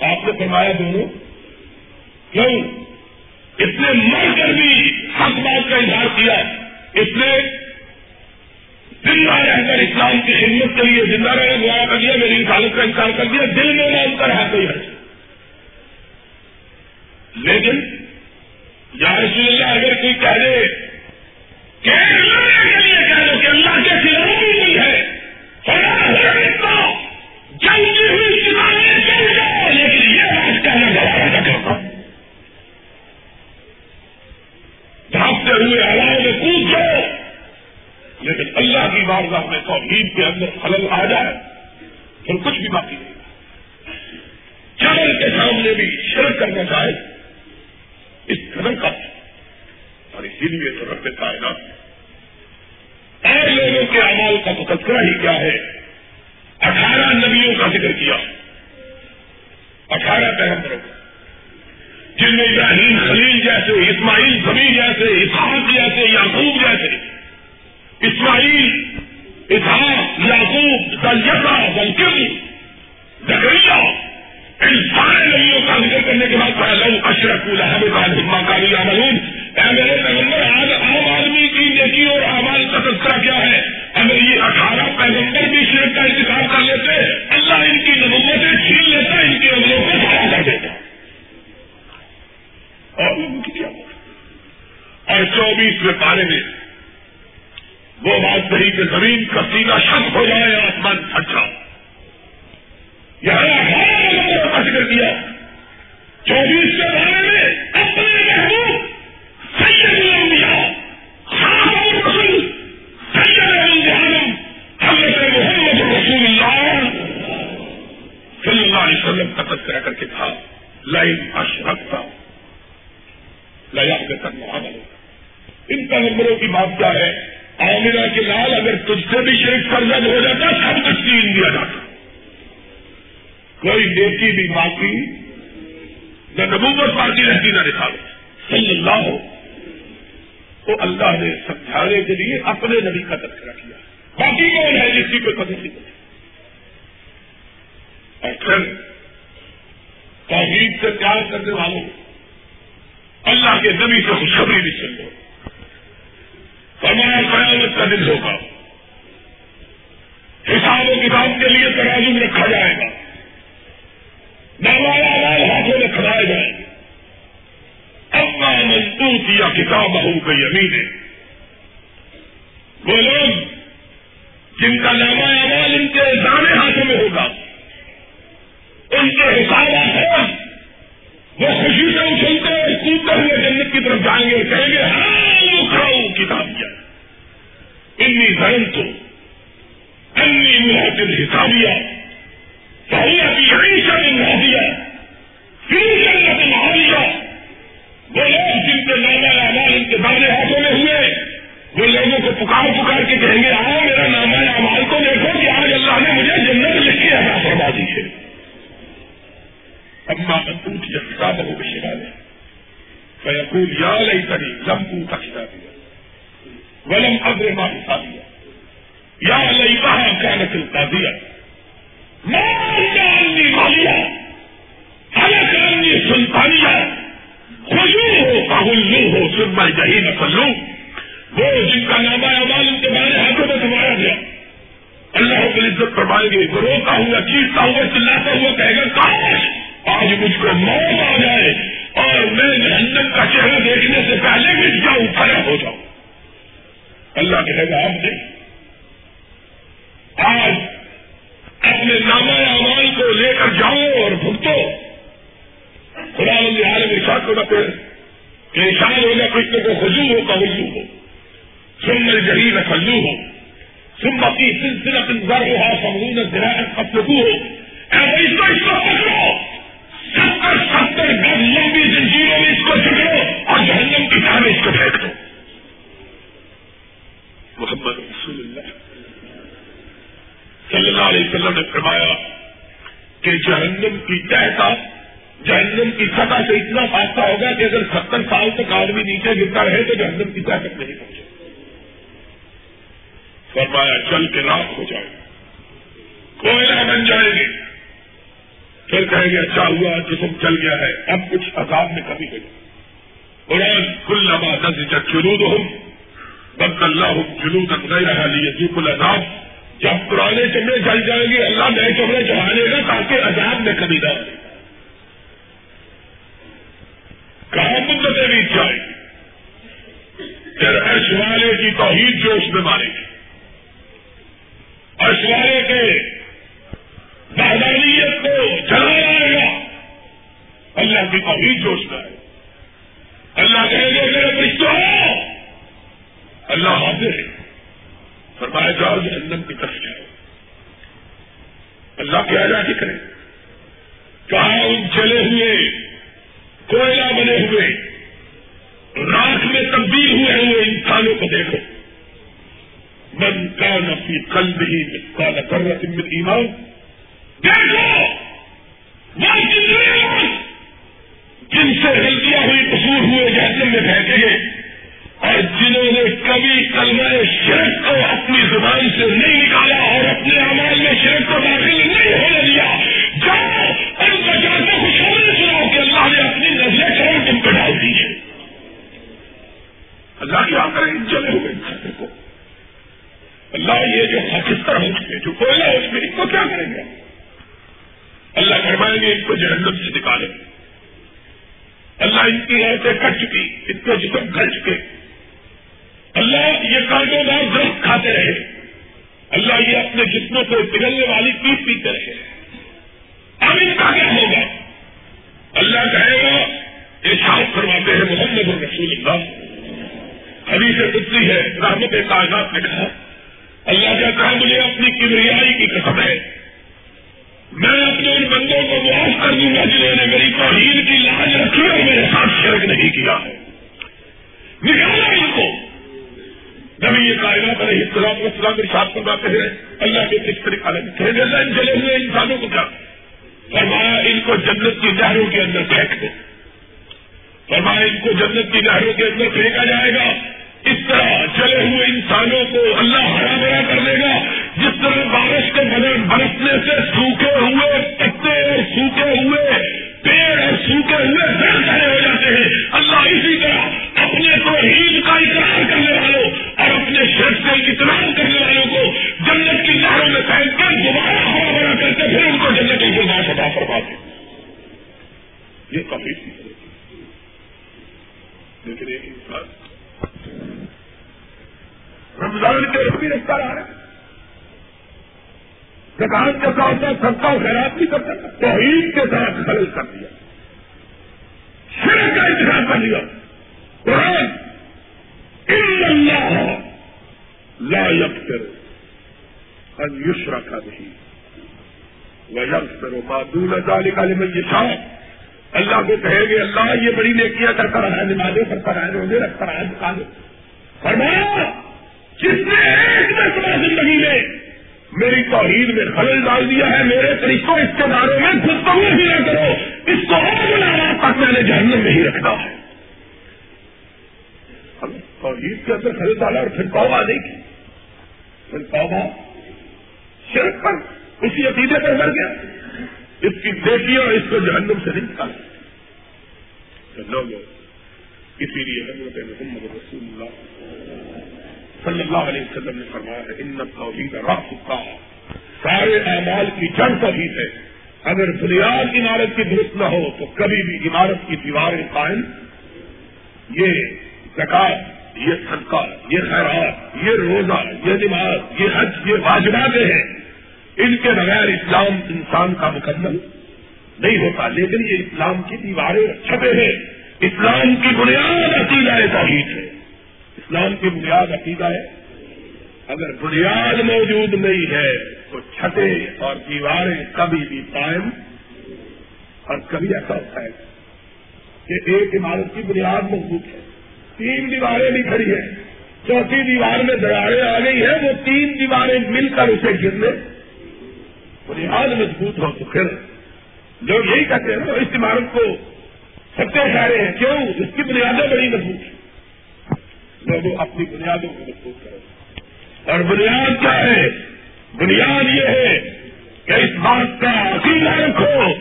Speaker 2: آپ نے فرمایا دونوں؟ کیوں؟ اس نے مر کر بھی حق بات کا اظہار کیا۔ اس نے زندہ رہ کر اسلام کی خدمت کے لیے زندہ رہنے دعا کر دیا، میری رسالت کا انکار کر دیا۔ دل میں مان کر ہے کوئی حرض لیکن یا رسول اللہ، اگر کوئی کہہ دے کہ کے لیے کہہ دو کہ اللہ کے خلاف بھی نہیں ہے، خدا جلدی ہوئی کتابیں چل جاؤ لیکن یہ بات کہنا گوارا نہ کرتا بھاگتے ہوئے ہواؤں میں کود جاؤ لیکن اللہ کی بارگاہ میں توحید کے اندر خلل آ جائے، پھر کچھ بھی باقی نہیں۔ چاول کے سامنے بھی شرک کرنا چاہے اس قدر کا اور اسی لیے تو رب کائنات اور لوگوں کے اعمال کا تو تذکرہ ہی کیا ہے۔ اٹھارہ نبیوں کا ذکر کیا۔ اٹھارہ پیغمبروں کا۔ جن میں ابراہیم خلیل جیسے، اسماعیل زمین جیسے، اسحاق جیسے، یعقوب جیسے۔ اسماعیل، اسحاق، یعقوب دلیسا بلکل زکریہ ان سارے نبیوں کا ذکر کرنے کے بعد پہلے اشرف الحمد کا کاری عملون اے میرے پیغمبر، آج عام آدمی کی نیکی اور اعمال کا تذکرہ کیا ہے؟ اگر یہ اٹھارہ پیغمبر بھی شرک کا انتخاب کر لیتے، اللہ ان کی نبوتیں چھین لیتا، ان کے عملوں کو سارا کر دیتا۔ اور ان کی کیا اور چوبیسویں پارے میں وہ بات کہی کہ زمین کا سیدھا شک ہو جائے، آسمان اچھا یہاں اٹھارہ پیغمبروں کا ذکر کیا۔ چوبیسویں پارے میں علیہ وسلم کا تذکرہ کر کے تھا۔ لائن اشرکتا لیا کر معامل ان پیغمبروں کی بات کیا ہے؟ عامرہ کے لال اگر تجھ سے بھی شریف فرزد ہو جاتا، سب کچھ دین دیا جاتا۔ کوئی نیکی بھی باقی نہ نبوت باقی رہتی نہ رسالت۔ صلی اللہ۔ ہو تو اللہ نے سمجھانے کے لیے اپنے نبی کا تذکرہ کیا۔ باقی کون ہے جس کی کوئی پتہ نہیں اور پھر توحید سے پیار کرنے والوں اللہ کے نبی سے خوشخبری بھی سن لو۔ فرمایا، قیامت کا دن ہوگا۔ حساب و کتاب کے لیے ترازو رکھا جائے گا۔ نوایا وال ہاتھوں میں کھڑائے جائیں گے اپنا مضبوط یا کتاب بہو کا یمین ہے وہ لوگ جن کا نامہ اچھلتے اور جنت کی طرف جائیں گے اور کہیں گے ہاں کھاؤ، کتاب کیا انی دھرم تو انی محتد حسابیا سہیا کی عیشہ نے نہ دیا پھر جنت معاویہ۔ وہ لوگ جن کے ناما اعمال ان کے دانے ہاتھوں میں ہوئے، وہ لوگوں کو پکار پکار کے کہیں گے، آؤ، میرا ناما اعمال کو دیکھو کہ آج اللہ نے مجھے جنت لکھ کے ادا فرما دی ہے۔ اما ٹوٹ یا کتاب ہو کے شکا دے فیقول یا لئی تری لمبو تکتا دیا ولم ابر ماں حصہ دیا یا لئی کہاں کیا نقل کا دیا مالیا الگ رنگی سلطانیہ خوشو ہو پاہلو ہو سرما جہی نسلو وہ جن کا نام امال ان کے بارے ہاتھوں میں دبایا گیا اللہ کو عزت فرمائیں گے روتا ہوا چیزتا ہوا، چلاتا ہوا، کہے گا، کاش آج مجھ کو موت آ جائے اور میں جہنم کا چہرہ دیکھنے سے پہلے مٹ جاؤں کھڑا ہو جاؤں اللہ کہے گا، آپ نہیں آج اپنے نامہ اعمال کو لے کر جاؤ اور بھگتو۔ خدا مند عالم ارشاد کو بتے کہ انسان ہوگا کچھ کو خزو ہو کا وضو ہو۔ سن جہی نہ کلو ہو سن کی سلسلہ گر ہو سمون زراعت فتو ہو ایسے اس کو اس کو پکڑو۔ ستر گز لمبی زنجیروں میں اس کو چکڑو اور جہنم کی میں اس کو پھینک دو۔ محمد رسول اللہ صلی اللہ علیہ وسلم نے فرمایا کہ جہنم کی تحتا جہنم کی سطح سے اتنا فاصلہ ہوگا کہ اگر ستر سال تک آدمی نیچے گرتا رہے تو جہنم کی تک نہیں پہنچے۔ فرمایا، چل کے راک ہو جائے۔ کوئلہ بن جائے گی۔ پھر کہیں گے اچھا ہوا، جسم چل گیا ہے۔ اب کچھ عذاب میں کمی ہو قرآن کل نما دس جب جلود ہوں بد اللہ جلود نہیں رہا لیے جی کل عذاب جب پرانے چمڑے چل جائیں گے، اللہ نئے چمڑے چڑھانے گا تاکہ عذاب میں کمی نہ ہو۔ کہاں مدتیں بھی جائے گی؟ پھر اشوالے کی توحید جوش میں مارے گی۔ اشوالے کے بہدانیت کو چلایا جائے گا۔ اللہ کی توحید جوشتا ہے۔ اللہ کہیں گے میرے رشتہ اللہ حاضر ہے۔ فرمایا، جاؤ جہنم کی طرف جاؤ۔ اللہ کیا جا کے کرے کہاں ان چلے ہوئے، کوئلہ بنے ہوئے راک میں تبدیل ہوئے ہوئے انسانوں کو دیکھو۔ من کا نفی قلب ہی کا نہ کر رہا ایمان دیکھو وہ کتنے لوگ جن سے غلطیاں ہوئی، قصور ہوئے، جہنم میں پھینکے گئے۔ اور جنہوں نے کبھی کلمہ شرک کو اپنی زبان سے نہیں نکالا اور اپنے اعمال میں شرک کو داخل نہیں ہونے دیا، جاؤ ان بچوں کو خوشخبری سناؤ کہ اللہ نے اپنی نظریں کرو تم پہ ڈال دی ہے اللہ کیا کرے ان چلے ہوئے انسان کو۔ اللہ یہ جو پاکستان ہو چکے، جو کوئلہ ہو چکے ان کو کیا کریں گے؟ اللہ فرمائیں گے ان کو جہنم سے نکالیں گے اللہ ان کی ایسے کٹ چکی ان کو جسم گھر چکے۔ اللہ یہ کاروبار درخت کھاتے رہے۔ اللہ یہ اپنے جسموں کو پگلنے والی پیس پیتے رہے۔ اب ان کا کیا ہوگا؟ اللہ کہے گا ارشاد فرماتے ہیں محمد الرسول اللہ۔ ابھی سے پتری ہے، رحمت کائنات نے کہا۔ اللہ کہتا ہے، مجھے اپنی کبریائی کی قسم ہے۔ میں اپنے ان بندوں کو معاف کر دوں گا جنہوں نے میری توحید کی لاج رکھی اور میرے ساتھ شرک نہیں کیا۔ ہے نکالا ان کو۔ نبی یہ کائنات علیہ السلام کو اسلام کے ساتھ کرواتے ہیں، اللہ کے کس طریقہ لگتے ہیں ان جلے ہوئے انسانوں کو کیا؟ فرمایا ان کو جنت کی نہروں کے اندر پھینک دو۔ فرمایا ان کو جنت کی نہروں کے اندر پھینکا جائے گا۔ اس طرح چلے ہوئے انسانوں کو اللہ ہرا بھرا کر دے گا۔ جس طرح بارش کے بدن برسنے سے سوکھے ہوئے پتے سوکھے ہوئے، پیڑ اور سوکھے ہوئے پیڑ کھڑے ہو جاتے ہیں۔ اللہ اسی طرح اپنے کو عید کا اقرار کرنے والوں اور اپنے شرط سے اطلاع کرنے والوں کو جنت کی لہروں میں پھینک کر دوبارہ ہرا بھرا کر کے پھر ان کو جنت کی گرداس ادا فرماتے یہ کافی لیکن ایک انسان رمضان کے بھی رفتار آ رہے زکات کے ساتھ ساتھ سب کا خیرات نہیں کر سکتا توحید کے ساتھ خلل کر دیا۔ شرک کا انتخاب کر دیا قرآن، ان اللہ لا یکر ان یشرا کا نہیں وہ یکر معدول ڈالے کا لمن یہ اللہ کو کہے گے، اللہ یہ بڑی نیکیاں کرتا رہا ہے، نمازیں کرتا رہا ہے، روزے رکھتا رہا ہے دکانیں فرمایا، جس نے ایک مرتبہ زندگی میں میری توحید میں خلل ڈال دیا ہے، میرے طریقوں اس کے بارے میں گفتگو بھی نہ کرو۔ اس کو اور بلانا تک میں نے جہنم نہیں رکھنا ہے۔ توحید کے اندر خرید ڈالا اور پھر توبہ نہیں کی پھر توبہ شرک پر اسی عقیدے پر مر گیا۔ اس کی بیٹیاں اس کو جہنم سے نہیں نکالا۔ لوگ اسی لیے حضرت محمد رسول اللہ صلی اللہ علیہ وسلم نے فرمایا ہے، ان توحید رخ کا سارے اعمال کی جڑ توحید ہے۔ اگر بنیاد عمارت کی درست نہ ہو تو کبھی بھی عمارت کی دیواریں قائم۔ یہ زکات، یہ صدقہ، یہ خیرات، یہ روزہ، یہ نماز، یہ حج، یہ واجبات ہیں۔ ان کے بغیر اسلام انسان کا مکمل نہیں ہوتا، لیکن یہ اسلام کی دیواریں چھپے ہیں۔ اسلام کی بنیاد عقیدہ توحید ہے۔ اسلام کی بنیاد عقیدہ ہے۔ اگر بنیاد موجود نہیں ہے تو چھٹے اور دیواریں کبھی بھی قائم اور کبھی ایسا ہوتا ہے کہ ایک عمارت کی بنیاد مضبوط ہے۔ تین دیواریں بھی کھڑی ہیں۔ چوتھی دیوار میں دراڑیں آ گئی ہیں۔ وہ تین دیواریں مل کر اسے گرنے۔ بنیاد مضبوط ہو تو پھر لوگ یہی کہتے ہیں نا، اس عمارت کو سچے رہے اچھا ہیں کیوں؟ اس کی بنیادیں بڑی مضبوط ہیں۔ لوگوں اپنی بنیادوں کو مضبوط کرو اور بنیاد کیا ہے؟ بنیاد یہ ہے کہ اس بات کا عقیدہ رکھو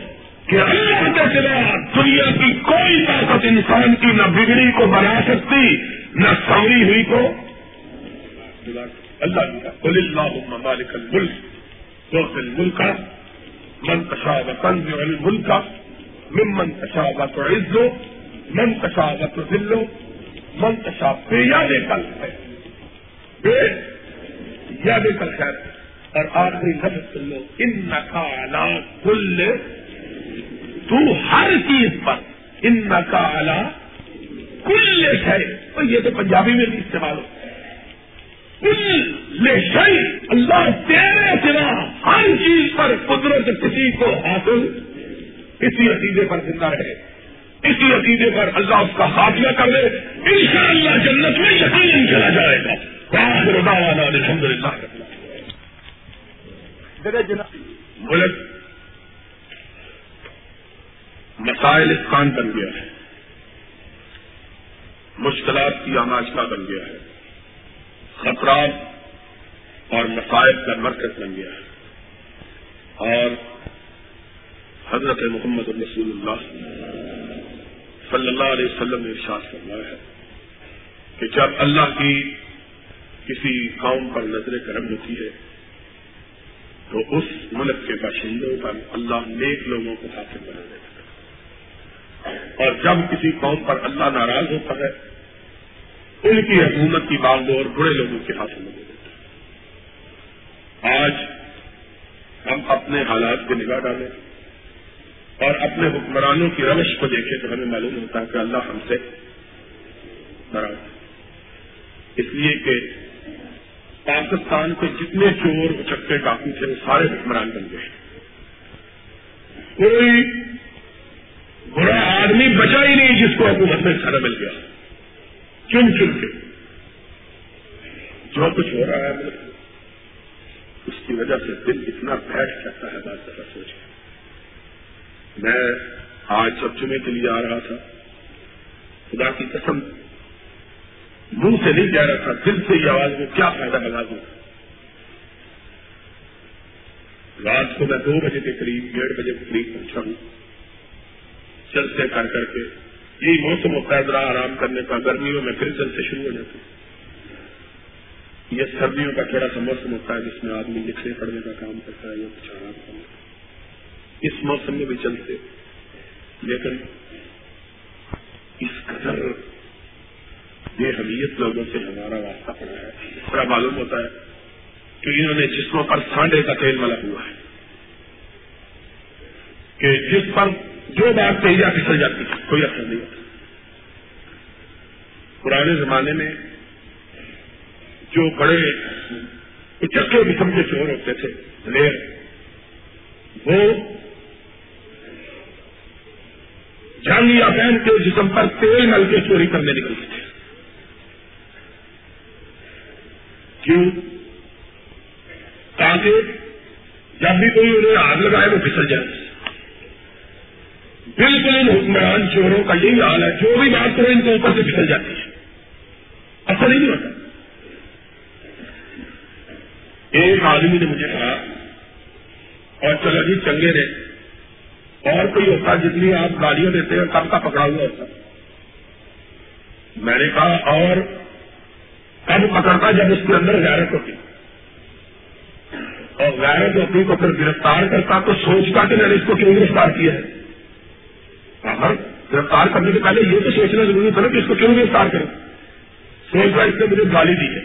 Speaker 2: کہ اللہ کے سوا دنیا کی کوئی طاقت انسان کی نہ بگڑی کو بنا سکتی، نہ سوری ہوئی کو۔ اللہ اللہ مالک الملک تو ملک کا منتشا و تنظ الملک، ممن تشا تو عزو من تشا تو دلو من تشا پہ کل ہے۔ یا دے کل خیر اور آخری لفظ سن لو۔ ان نقالا کل۔ تو ہر چیز پر ان نقالا کل ہے۔ تو یہ تو پنجابی میں بھی استعمال ہوتا ہے۔ کل شہی اللہ تیرے سوا ہر چیز پر قدرت کسی کو حاصل اسی عقیدے پر زندہ رہے۔ اسی عقیدے پر اللہ اس کا خاتمہ کر دے ان شاء اللہ جنت میں یقین چلا جائے گا۔ الحمد للہ ملک مسائل کان بن گیا ہے۔ مشکلات کی آماجنا بن گیا ہے۔ خطرات اور مسائل کا مرکز بن گیا ہے۔ اور حضرت محمد رسول اللہ صلی اللہ علیہ وسلم نے ارشاد فرمایا ہے کہ جب اللہ کی کسی قوم پر نظر کرم ہوتی ہے، تو اس ملک کے باشندوں پر اللہ نیک لوگوں کو حاصل بنا دیتا ہے۔ اور جب کسی قوم پر اللہ ناراض ہوتا ہے، ان کی حکومت کی باغ اور برے لوگوں کے حاصل بنا دیتا ہے۔ آج ہم اپنے حالات پہ نگاہ ڈالیں۔ اور اپنے حکمرانوں کی روش کو دیکھیں تو ہمیں معلوم ہوتا ہے کہ اللہ ہم سے ناراض اس لیے کہ پاکستان کے جتنے چور چکے ڈاکو تھے، وہ سارے حکمران بن گئے۔ کوئی برا آدمی بچا ہی نہیں جس کو حکومت میں سارا مل گیا۔ چن چن کے۔ جو کچھ ہو رہا ہے، اس کی وجہ سے دل اتنا بیٹھ جاتا ہے، بات دفعہ سوچ کے میں آج سب جمعے کے لیے آ رہا تھا۔ خدا کی قسم، منہ سے نہیں کہہ رہا تھا، دل سے یہ آواز میں کیا فائدہ لگا دوں۔ رات کو میں دو بجے کے قریب، ڈیڑھ بجے کے قریب پہنچا ہوں۔ چلتے کر کر کے، یہی موسم ہوتا ہے ذرا آرام کرنے کا، گرمیوں میں پھر چلتے شروع ہو جاتے یہ سردیوں کا تھوڑا سا موسم ہوتا ہے، جس میں آدمی لکھنے پڑنے کا کام کرتا ہے یا کچھ آرام کرنا اس موسم میں بھی چلتے لیکن اس قدر بے حمیت لوگوں سے ہمارا واسطہ پڑا ہے۔ تھوڑا معلوم ہوتا ہے کہ انہوں نے جسموں پر سانڈے کا تیل ملا ہوا ہے کہ جس پر جو بات تیزیاں پھسل جاتی ہے، کوئی اثر نہیں ہوتا۔ پرانے زمانے میں جو بڑے اچکے قسم کے چور ہوتے تھے دلیر وہ جانگیا پہن کے جسم پر تیل مل کے چوری کرنے نکلتے تھے کیوں؟ تاکہ جب بھی کوئی انہیں آگ لگائے وہ پھسل جائے۔ بالکل ان حکمران چوروں کا یہی حال ہے۔ جو بھی بات کرو ان کے اوپر سے پھسل جاتی ہے۔ اکثر ہی نہیں ہوتا۔ ایک آدمی نے مجھے کہا اور چلو جی چنگے نے اور کوئی ہوتا جتنی آپ گاڑیاں دیتے ہیں کب کا پکڑا ہوا ہوتا میں نے کہا، اور کب پکڑتا جب اس کے اندر غیرت ہوتی۔ اور غیرت ہوتی تو پھر گرفتار کرتا تو سوچتا کہ میں نے اس کو کیوں گرفتار کیا ہے؟ گرفتار کرنے سے پہلے یہ تو سوچنا ضروری تھا کہ اس کو کیوں گرفتار کریں سوچ رہا اس نے مجھے گالی دی ہے۔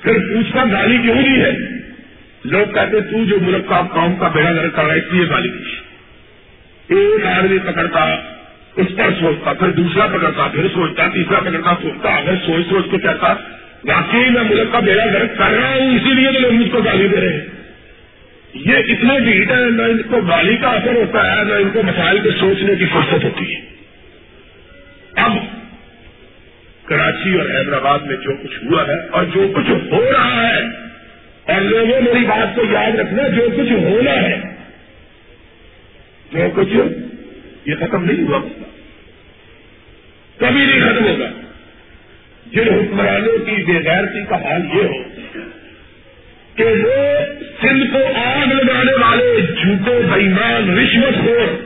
Speaker 2: پھر پوچھتا، گالی کیوں دی ہے؟ لوگ کہتے، تو جو ملک کا قوم کا بیڑا گھر کر رہا ہے، اس لیے گالی دی ایک آدمی پکڑتا، اس پر سوچتا، پھر دوسرا پکڑتا، پھر سوچتا، تیسرا پکڑتا، سوچتا اگر سوچ سوچ کے کہتا، واقعی میں ملک کا بیڑا گھر کر رہا ہوں، اسی لیے تو لوگ مجھ کو گالی دے رہے ہیں۔ یہ اتنے ڈیٹ ہے، نہ ان کو گالی کا اثر ہوتا ہے، نہ ان کو مسائل کے سوچنے کی فرصت ہوتی ہے۔ اب کراچی اور حیدرآباد میں جو کچھ ہوا ہے اور جو کچھ ہو رہا ہے، اور لوگوں میری بات کو یاد رکھنا، جو کچھ ہونا ہے جو کچھ یہ ختم نہیں ہوا۔ کبھی نہیں ختم ہوگا۔ جن حکمرانوں کی بے غیرتی کا حال یہ ہو کہ وہ سندھ کو آگ لگانے والے جھوٹے بےمان رشوت ہو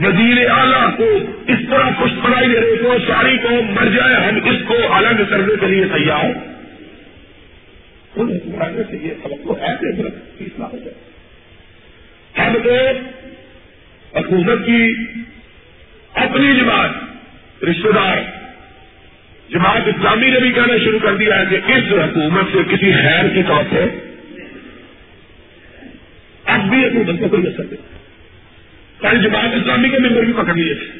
Speaker 2: وزیر اعلیٰ کو اس طرح پشت پڑائی دے رہے کو ساری کو مر جائے، ہم اس کو الگ کرنے کے لیے تیار حکمرانوں سے یہ سبق کو ایسے ہو جائے۔ ہم تو حکومت کی اپنی جماعت رشتے دار، جماعت اسلامی نے بھی کہنا شروع کر دیا ہے کہ اس حکومت سے کسی خیر کی طور سے اب بھی حکومت کو کوئی اثر نہیں۔ کل جماعت اسلامی کے ممبر بھی پکڑ لیے تھے۔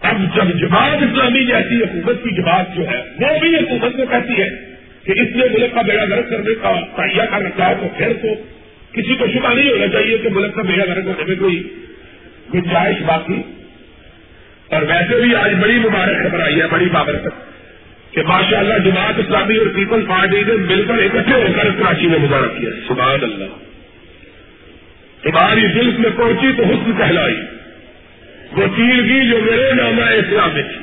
Speaker 2: اب جب جماعت اسلامی جیسی حکومت کی جماعت جو ہے، وہ بھی حکومت کو کہتی ہے کہ اس نے ملک کا بیڑا گرد کرنے کا تہیا کر رکھا ہے تو پھر تو کسی کو شبہ نہیں ہونا چاہیے کہ ملک کا بیڑا گرد کرنے میں کوئی گنجائش باقی۔ اور ویسے بھی آج بڑی مبارک خبر آئی ہے، بڑی بابرکت، کہ ماشاء اللہ جماعت اسلامی اور پیپل پارٹی نے مل کر اکٹھے ہو کر کراچی میں مبارک کیا سبحان اللہ تمہاری دل میں پہنچی تو حسن کہلائی۔ وہ تیر جو میرے نام ہے اسلام میں تھی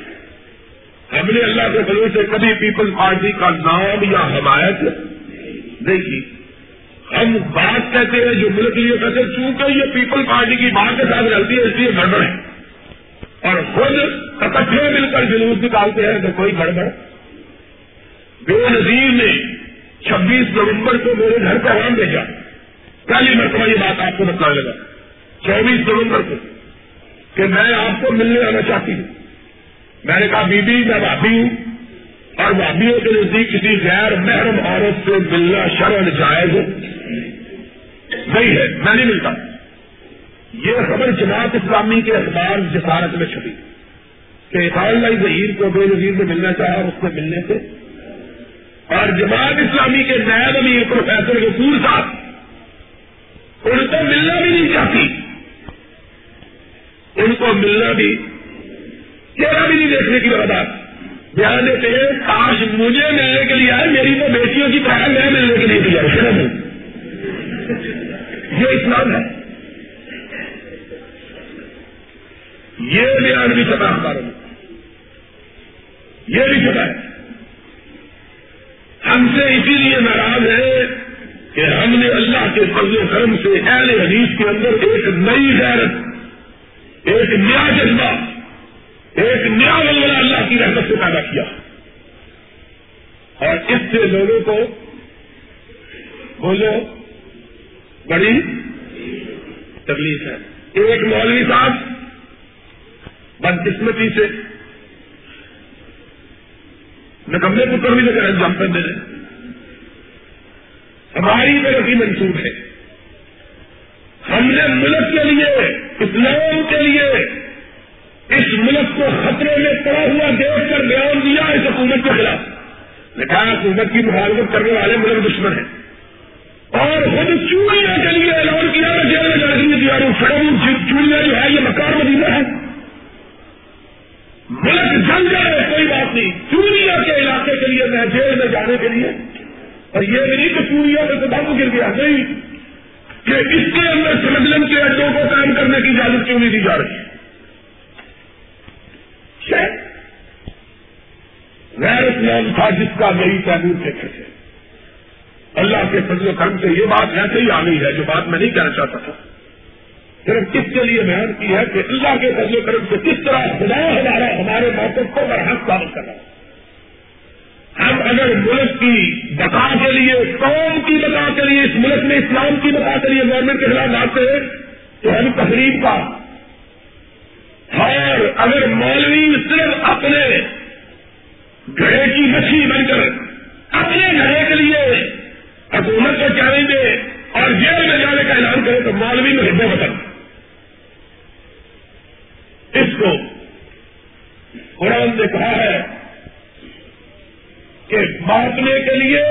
Speaker 2: ہم نے اللہ کے فضل سے کبھی پیپل پارٹی کا نام یا حمایت نہیں کی۔ ہم بات کہتے ہیں جو ملک لیے کہتے ہیں، چونکہ یہ پیپل پارٹی کی بات کے ساتھ رہتی ہے، اس لیے گڑبڑ ہے۔ اور خود اکٹھے مل کر جلوس نکالتے ہیں تو کوئی گڑبڑ۔ بے نظیر نے چھبیس نومبر کو میرے گھر کا نام بھیجا۔ پہلی مرتبہ یہ بات آپ کو بتانے لگا۔ چوبیس نومبر کو کہ میں آپ کو ملنے آنا چاہتی ہوں۔ میں نے کہا بی بی میں بھابھی ہوں۔ اور بھابھیوں کے نزدیک کسی غیر محرم عورت سے ملنا شرم جائز نہیں ہے، میں نہیں ملتا۔ یہ خبر جماعت اسلامی کے اخبار جسارت میں چھپی۔ کہ اللہ ظہیر کو بے نظیر میں ملنا چاہا اس سے ملنے سے۔ اور جماعت اسلامی کے نائب امیر پروفیسر غفور صاحب، ان کو ملنا بھی نہیں چاہتی۔ ان کو ملنا بھی، چہرہ بھی نہیں دیکھنے کی بات دھیان دیتے کاش مجھے ملنے کے لیے آئے، میری تو بیٹیوں کی طرح میں ملنے کے لیے تیار شرم یہ اسلام ہے۔ یہ بیان بھی چکا ہمارے یہ بھی چکا ہے۔ ہم سے اسی لیے ناراض ہے کہ ہم نے اللہ کے فضل و کرم سے اہل حدیث کے اندر ایک نئی غیرت، ایک نیا جذبہ، ایک نیا ولولہ اللہ کی رحمت سے پیدا کیا۔ اور اس سے لوگوں کو بولو بڑی تکلیف ہے۔ ایک مولوی صاحب بدقسمتی سے نکمے پتر بھی لگا انجام کر دے رہے ہماری ترقی منسوخ ہے۔ ہم نے ملک کے لیے، اسلام کے لیے اس ملک کو خطرے میں پڑا ہوا دیکھ کر بیان دیا اس حکومت کے خلاف۔ لکھا حکومت کی مخالفت کرنے والے ملک دشمن ہیں۔ اور خود چوڑیاں کے لیے اعلان کیا جیل میں جانے کے لیے تیار ہوں چوڑیاں جو ہے یہ مکار مدینہ ہے۔ ملک جل جائے، کوئی بات نہیں۔ چوریا کے علاقے کے لیے میں جیل میں جانے کے لیے، اور یہ نہیں کہ چوریا میں تو دم گر گیا، نہیں۔ کہ اس کے اندر سمجھلن کے اڈوں کو کام کرنے کی اجازت کیوں نہیں دی جا رہی؟ ہے نام تھا جس کا نئی تیمور کہتے تھے۔ کے فضل و کرم سے یہ بات ایسے ہی آ گئی ہے جو بات میں نہیں کہنا چاہتا تھا صرف کس کے لیے بیان کی ہے کہ اللہ کے فضل و کرم سے کس طرح خدا ہمارا ہمارے موقف کو برحق ثابت کر رہا ہے ہم اگر ملک کی بقا کے لیے، قوم کی بقا کے لیے، اس ملک میں اسلام کی بقا کے لیے گورنمنٹ کے خلاف آتے ہیں تو ہم تقریب کا اور اگر مولوی صرف اپنے گھڑے کی مچھلی بن کر اپنے گھڑے کے لیے حکومت کو چیلنج دے اور جیل میں جانے کا اعلان کرے تو مولوی میں ہدے وطن اس کو قرآن نے کہا ہے کہ بانٹنے کے لیے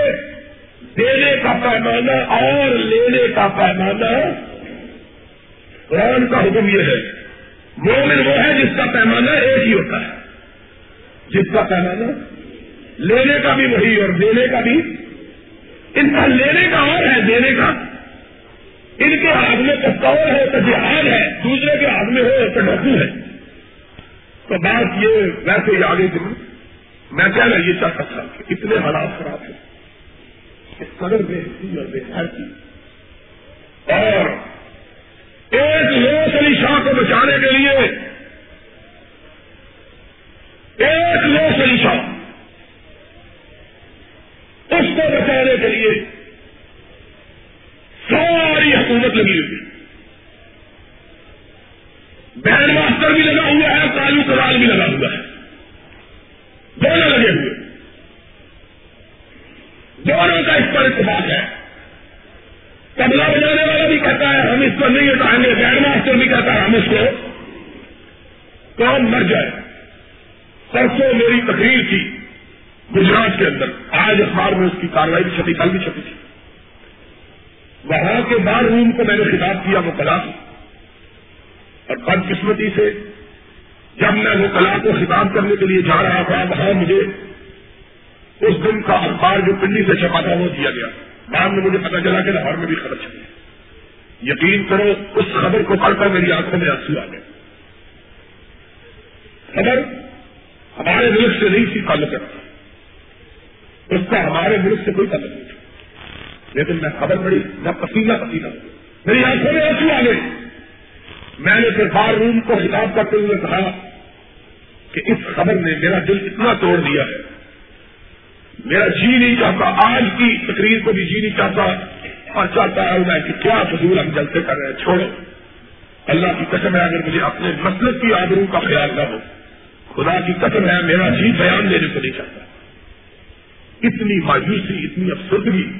Speaker 2: دینے کا پیمانہ اور لینے کا پیمانہ۔ قرآن کا حکم یہ ہے، مومن وہ ہے جس کا پیمانہ ایک ہی ہوتا ہے۔ جس کا پیمانہ لینے کا بھی وہی اور دینے کا بھی ان کا لینے کا اور ہے دینے کا۔ ان کے ہاتھ میں کستور ہے تو جہاد ہے، دوسرے کے ہاتھ میں ہو تو ڈاکو ہے۔ تو بات یہ ویسے ہی آگے چلوں میں کہنا یہ چاہتا تھا کہ اتنے حالات خراب ہیں۔ کہ صدر بے حسی اور بے خیر کی اور ایک لوس علی شاہ کو بچانے کے لیے ایک لوس علی شاہ۔ اس کو بچانے کے لیے ساری حکومت لگی ہوئی بینڈ ماسٹر بھی لگا ہوا ہے کالو کلال بھی لگا ہوا ہے۔ دونوں لگے ہوئے۔ دونوں کا اس پر اتفاق ہے۔ تبلا بجانے والا بھی کہتا ہے، ہم اس پر نہیں ہٹائیں گے۔ گینڈ ماسٹر بھی کہتا ہے، ہم اس کو کام مر جائے۔ پرسوں میری تقریر تھی گجرات کے اندر۔ آج اخبار میں اس کی کاروائی بھی چھپی کل بھی چھپی تھی۔ وہاں کے بار روم کو میں نے خطاب کیا وہ کلا اور بدقسمتی سے جب میں وہ کلا کو خطاب کرنے کے لیے جا رہا تھا، وہاں مجھے اس دن کا اخبار جو پنڈی سے چھپا تھا وہ دیا گیا۔ بعد میں مجھے پتا چلا کہ لاہور میں بھی خبر چھپی یقین کرو، اس خبر کو پڑھ کر میری آنکھوں میں آنسو آ گئے۔ خبر ہمارے ملک سے نہیں تھی تعلق رکھتا اس کا ہمارے ملک سے کوئی تعلق نہیں۔ تھا لیکن میں خبر پڑی میں پسینہ پسینہ۔ میری آنکھوں میں آنسو آ گئے۔ میں نے پھر بار روم کو خطاب کرتے ہوئے کہا کہ اس خبر نے میرا دل اتنا توڑ دیا ہے۔ میرا جی نہیں چاہتا، آج کی تقریر کو بھی جی نہیں چاہتا۔ اور چاہتا ہے میں کہ کیا فضول ہم جلتے کر رہے ہیں، چھوڑو۔ اللہ کی قسم ہے، اگر مجھے اپنے مسلک کی آبرو کا خیال نہ ہو، خدا کی قسم ہے، میرا جی بیان دینے کو نہیں چاہتا۔ اتنی مایوسی، اتنی افسردگی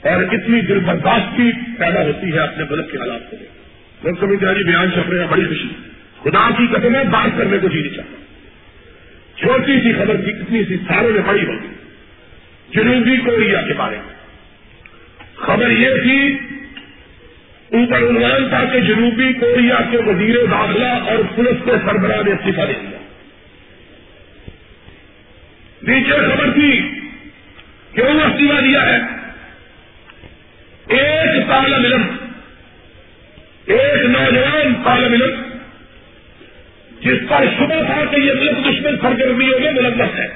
Speaker 2: اور اتنی دل برداشتی پیدا ہوتی ہے اپنے ملک کے حالات کو لوگ کبھی جی بیان چھپ رہے ہیں، بڑی خوشی۔ خدا کی قسم ہے بات کرنے کو جی نہیں چاہتا۔ چھوٹی سی خبر تھی کتنی سی سارے میں بڑی ہوگی۔ جنوبی کوریا کے بارے میں۔ خبر یہ تھی، اوپر عنوان تھا کہ جنوبی کوریا کے وزیر داخلہ اور پولیس کے سربراہ نے استعفا دے دیا۔ نیچے خبر تھی کیوں استعفا دیا ہے۔ ایک طالب علم ایک نوجوان طالب علم جس پر شبہ تھا کہ یہ ملک دشمن سرگرمیوں میں ملوث ہے۔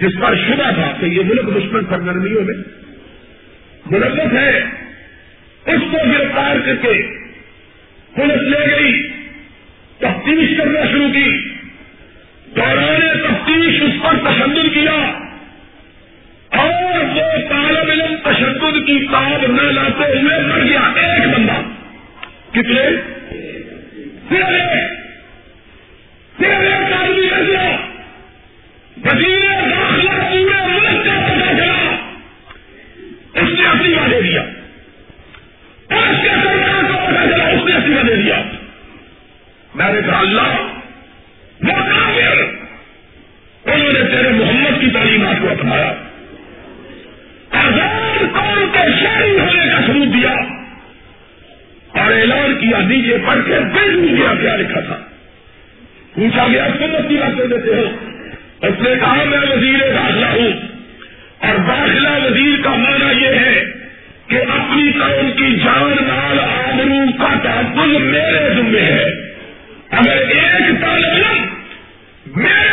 Speaker 2: جس پر شبہ تھا کہ یہ ملک دشمن سرگرمیوں میں ملوث ہے۔ اس کو گرفتار کر کے پولیس لے گئی۔ تفتیش کرنا شروع کی۔ دوران تفتیش اس پر تشدد کیا۔ اور وہ طالب علم تشدد کی کام نہ لاتے ہوئے مر گیا ایک بندہ۔ کتنے؟ صرف ایک صرف ایک آدمی مر گیا۔ وزیر داخلہ پورے ملک کا پتا چلا اس نے اپنی دے دیا۔ اس کے سرکار کو پتا چلا اس نے اپنی دے دیا۔ میں نے کہا، اللہ وہ کافر انہوں نے تیرے محمد کی تعلیمات کو اپنایا۔ قوم کے شہری ہونے کا ثبوت دیا اور اعلان کیا نیچے پڑھ کے دیکھ گیا کیا لکھا تھا۔ پوچھا گیا سنت کی باتیں دیتے ہو؟ اس نے کہا، میں وزیر داخلہ ہوں۔ اور داخلہ وزیر کا معنی یہ ہے کہ اپنی قوم کی جان، مال، آبرو کا تحفظ میرے ذمے ہے۔ اگر ایک طالب علم میرے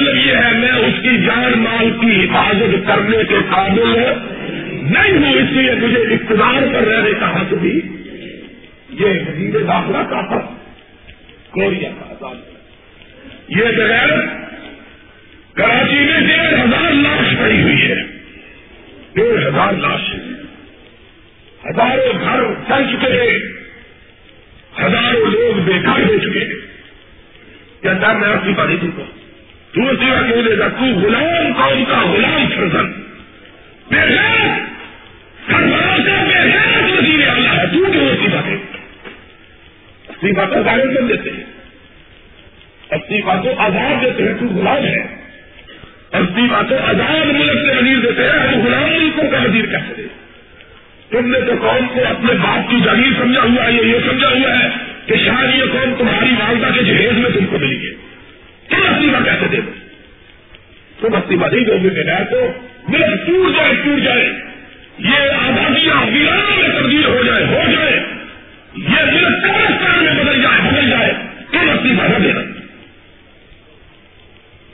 Speaker 2: مطلب یہ ہے، میں اس کی جان مال کی حفاظت کرنے کے قابل نہیں ہوں، اس لیے مجھے اقتدار پر رہنے کا حق بھی۔ یہ وزیر داخلہ کا حق کوریا کا آزاد یہ بغیر کراچی میں ڈیڑھ ہزار لاش پڑی ہوئی ہے۔ ڈیڑھ ہزار لاش۔ ہزاروں گھر چل چکے ہیں۔ ہزاروں لوگ بیکار ہو چکے ہیں۔ کیا سر میں آپ کی؟ بات تم جی کو۔ تو سیوا کیوں تو غلام قوم کا غلام فرزن بے سربراہ کا بے وزیر اللہ ہے۔ تو کیوں استعفا دے استعفا تو ظاہر کر دیتے ہیں۔ استعفا تو آزاد دیتے ہیں، تو غلام ہے استعفا تو آزاد ملک سے وزیر دیتے ہیں، ہم غلام ملکوں کا وزیر کیسے دے تم نے تو قوم کو اپنے باپ کی جگیر سمجھا ہوا ہے، یہ سمجھا ہوا ہے کہ شاید یہ قوم تمہاری والدہ کے جہیز میں تم کو ملی ہے۔ تم استعفا کیسے دے دو تم استعفا نہیں دو گے بغیر تو ملک ٹوٹ جائے ٹوٹ جائے۔ یہ آبادیاں ویرانوں میں تبدیل ہو جائے ہو جائے۔ یہ ملک قبرستان میں بدل جائے بدل جائے۔ تم استعفا نہ دینا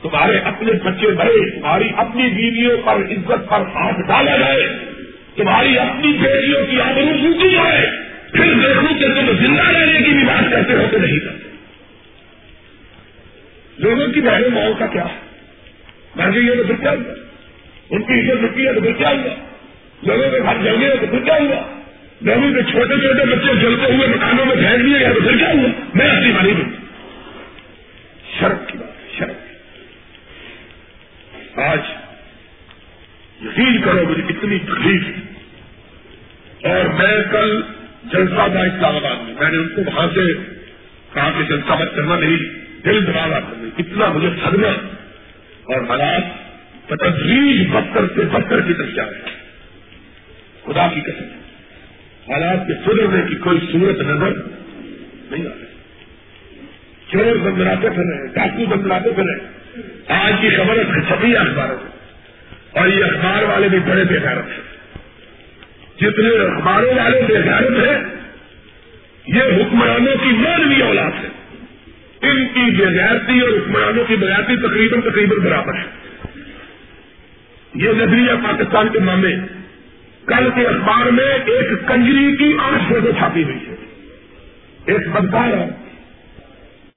Speaker 2: تمہارے اپنے بچے بڑے، تمہاری اپنی بیویوں پر عزت پر ہاتھ ڈالا جائے۔ تمہاری اپنی بیٹیوں کی آبرو سوچی جائے۔ پھر دیکھوں کہ تم زندہ رہنے کی بھی بات کرتے ہو کہ نہیں کرتے لوگوں کی بہنوں ماؤں کا کیا؟ میں یہ تو پھر کیا ہوا؟ ان کی عزت رکھی ہے تو پھر کیا ہوا؟ لوگوں کے گھر جل گئے تو پھر کیا ہوا؟ لوگوں کے چھوٹے چھوٹے بچے جلتے ہوئے مکانوں میں پھینک دیے گئے تو پھر کیا ہوا؟ میں اپنی مانی دوں شرط کی بات شرط آج یقین کرو مجھے کتنی تکلیف اور میں کل جلسہ تھا اسلام آباد میں میں نے ان کو وہاں سے کہا کہ جلسہ مت کرنا نہیں دل دماغ آتا اتنا مجھے صدمہ اور حالات تدریج بدتر سے بدتر کی طرف جا رہے خدا کی قسم۔ حالات کے سدھرنے کی کوئی صورت نظر نہیں آ رہی چور بندراتے پھر رہے ڈاکو بندراتے پھر رہے آج کی خبر چھپی اخباروں میں۔ اور یہ اخبار والے بھی بڑے بےغیرت ہیں۔ جتنے اخباروں والے بےغیرت ہیں، یہ حکمرانوں کی مانوی اولاد ہے ان کی بےغیرتی اور حکمرانوں کی بغیرتی تقریباً تقریباً برابر ہے۔ یہ نظریہ پاکستان کے معاملے کل کے اخبار میں ایک کنجری کی آٹھ فوٹو چھاپی ہوئی ہے۔ ایک بدکار ہے۔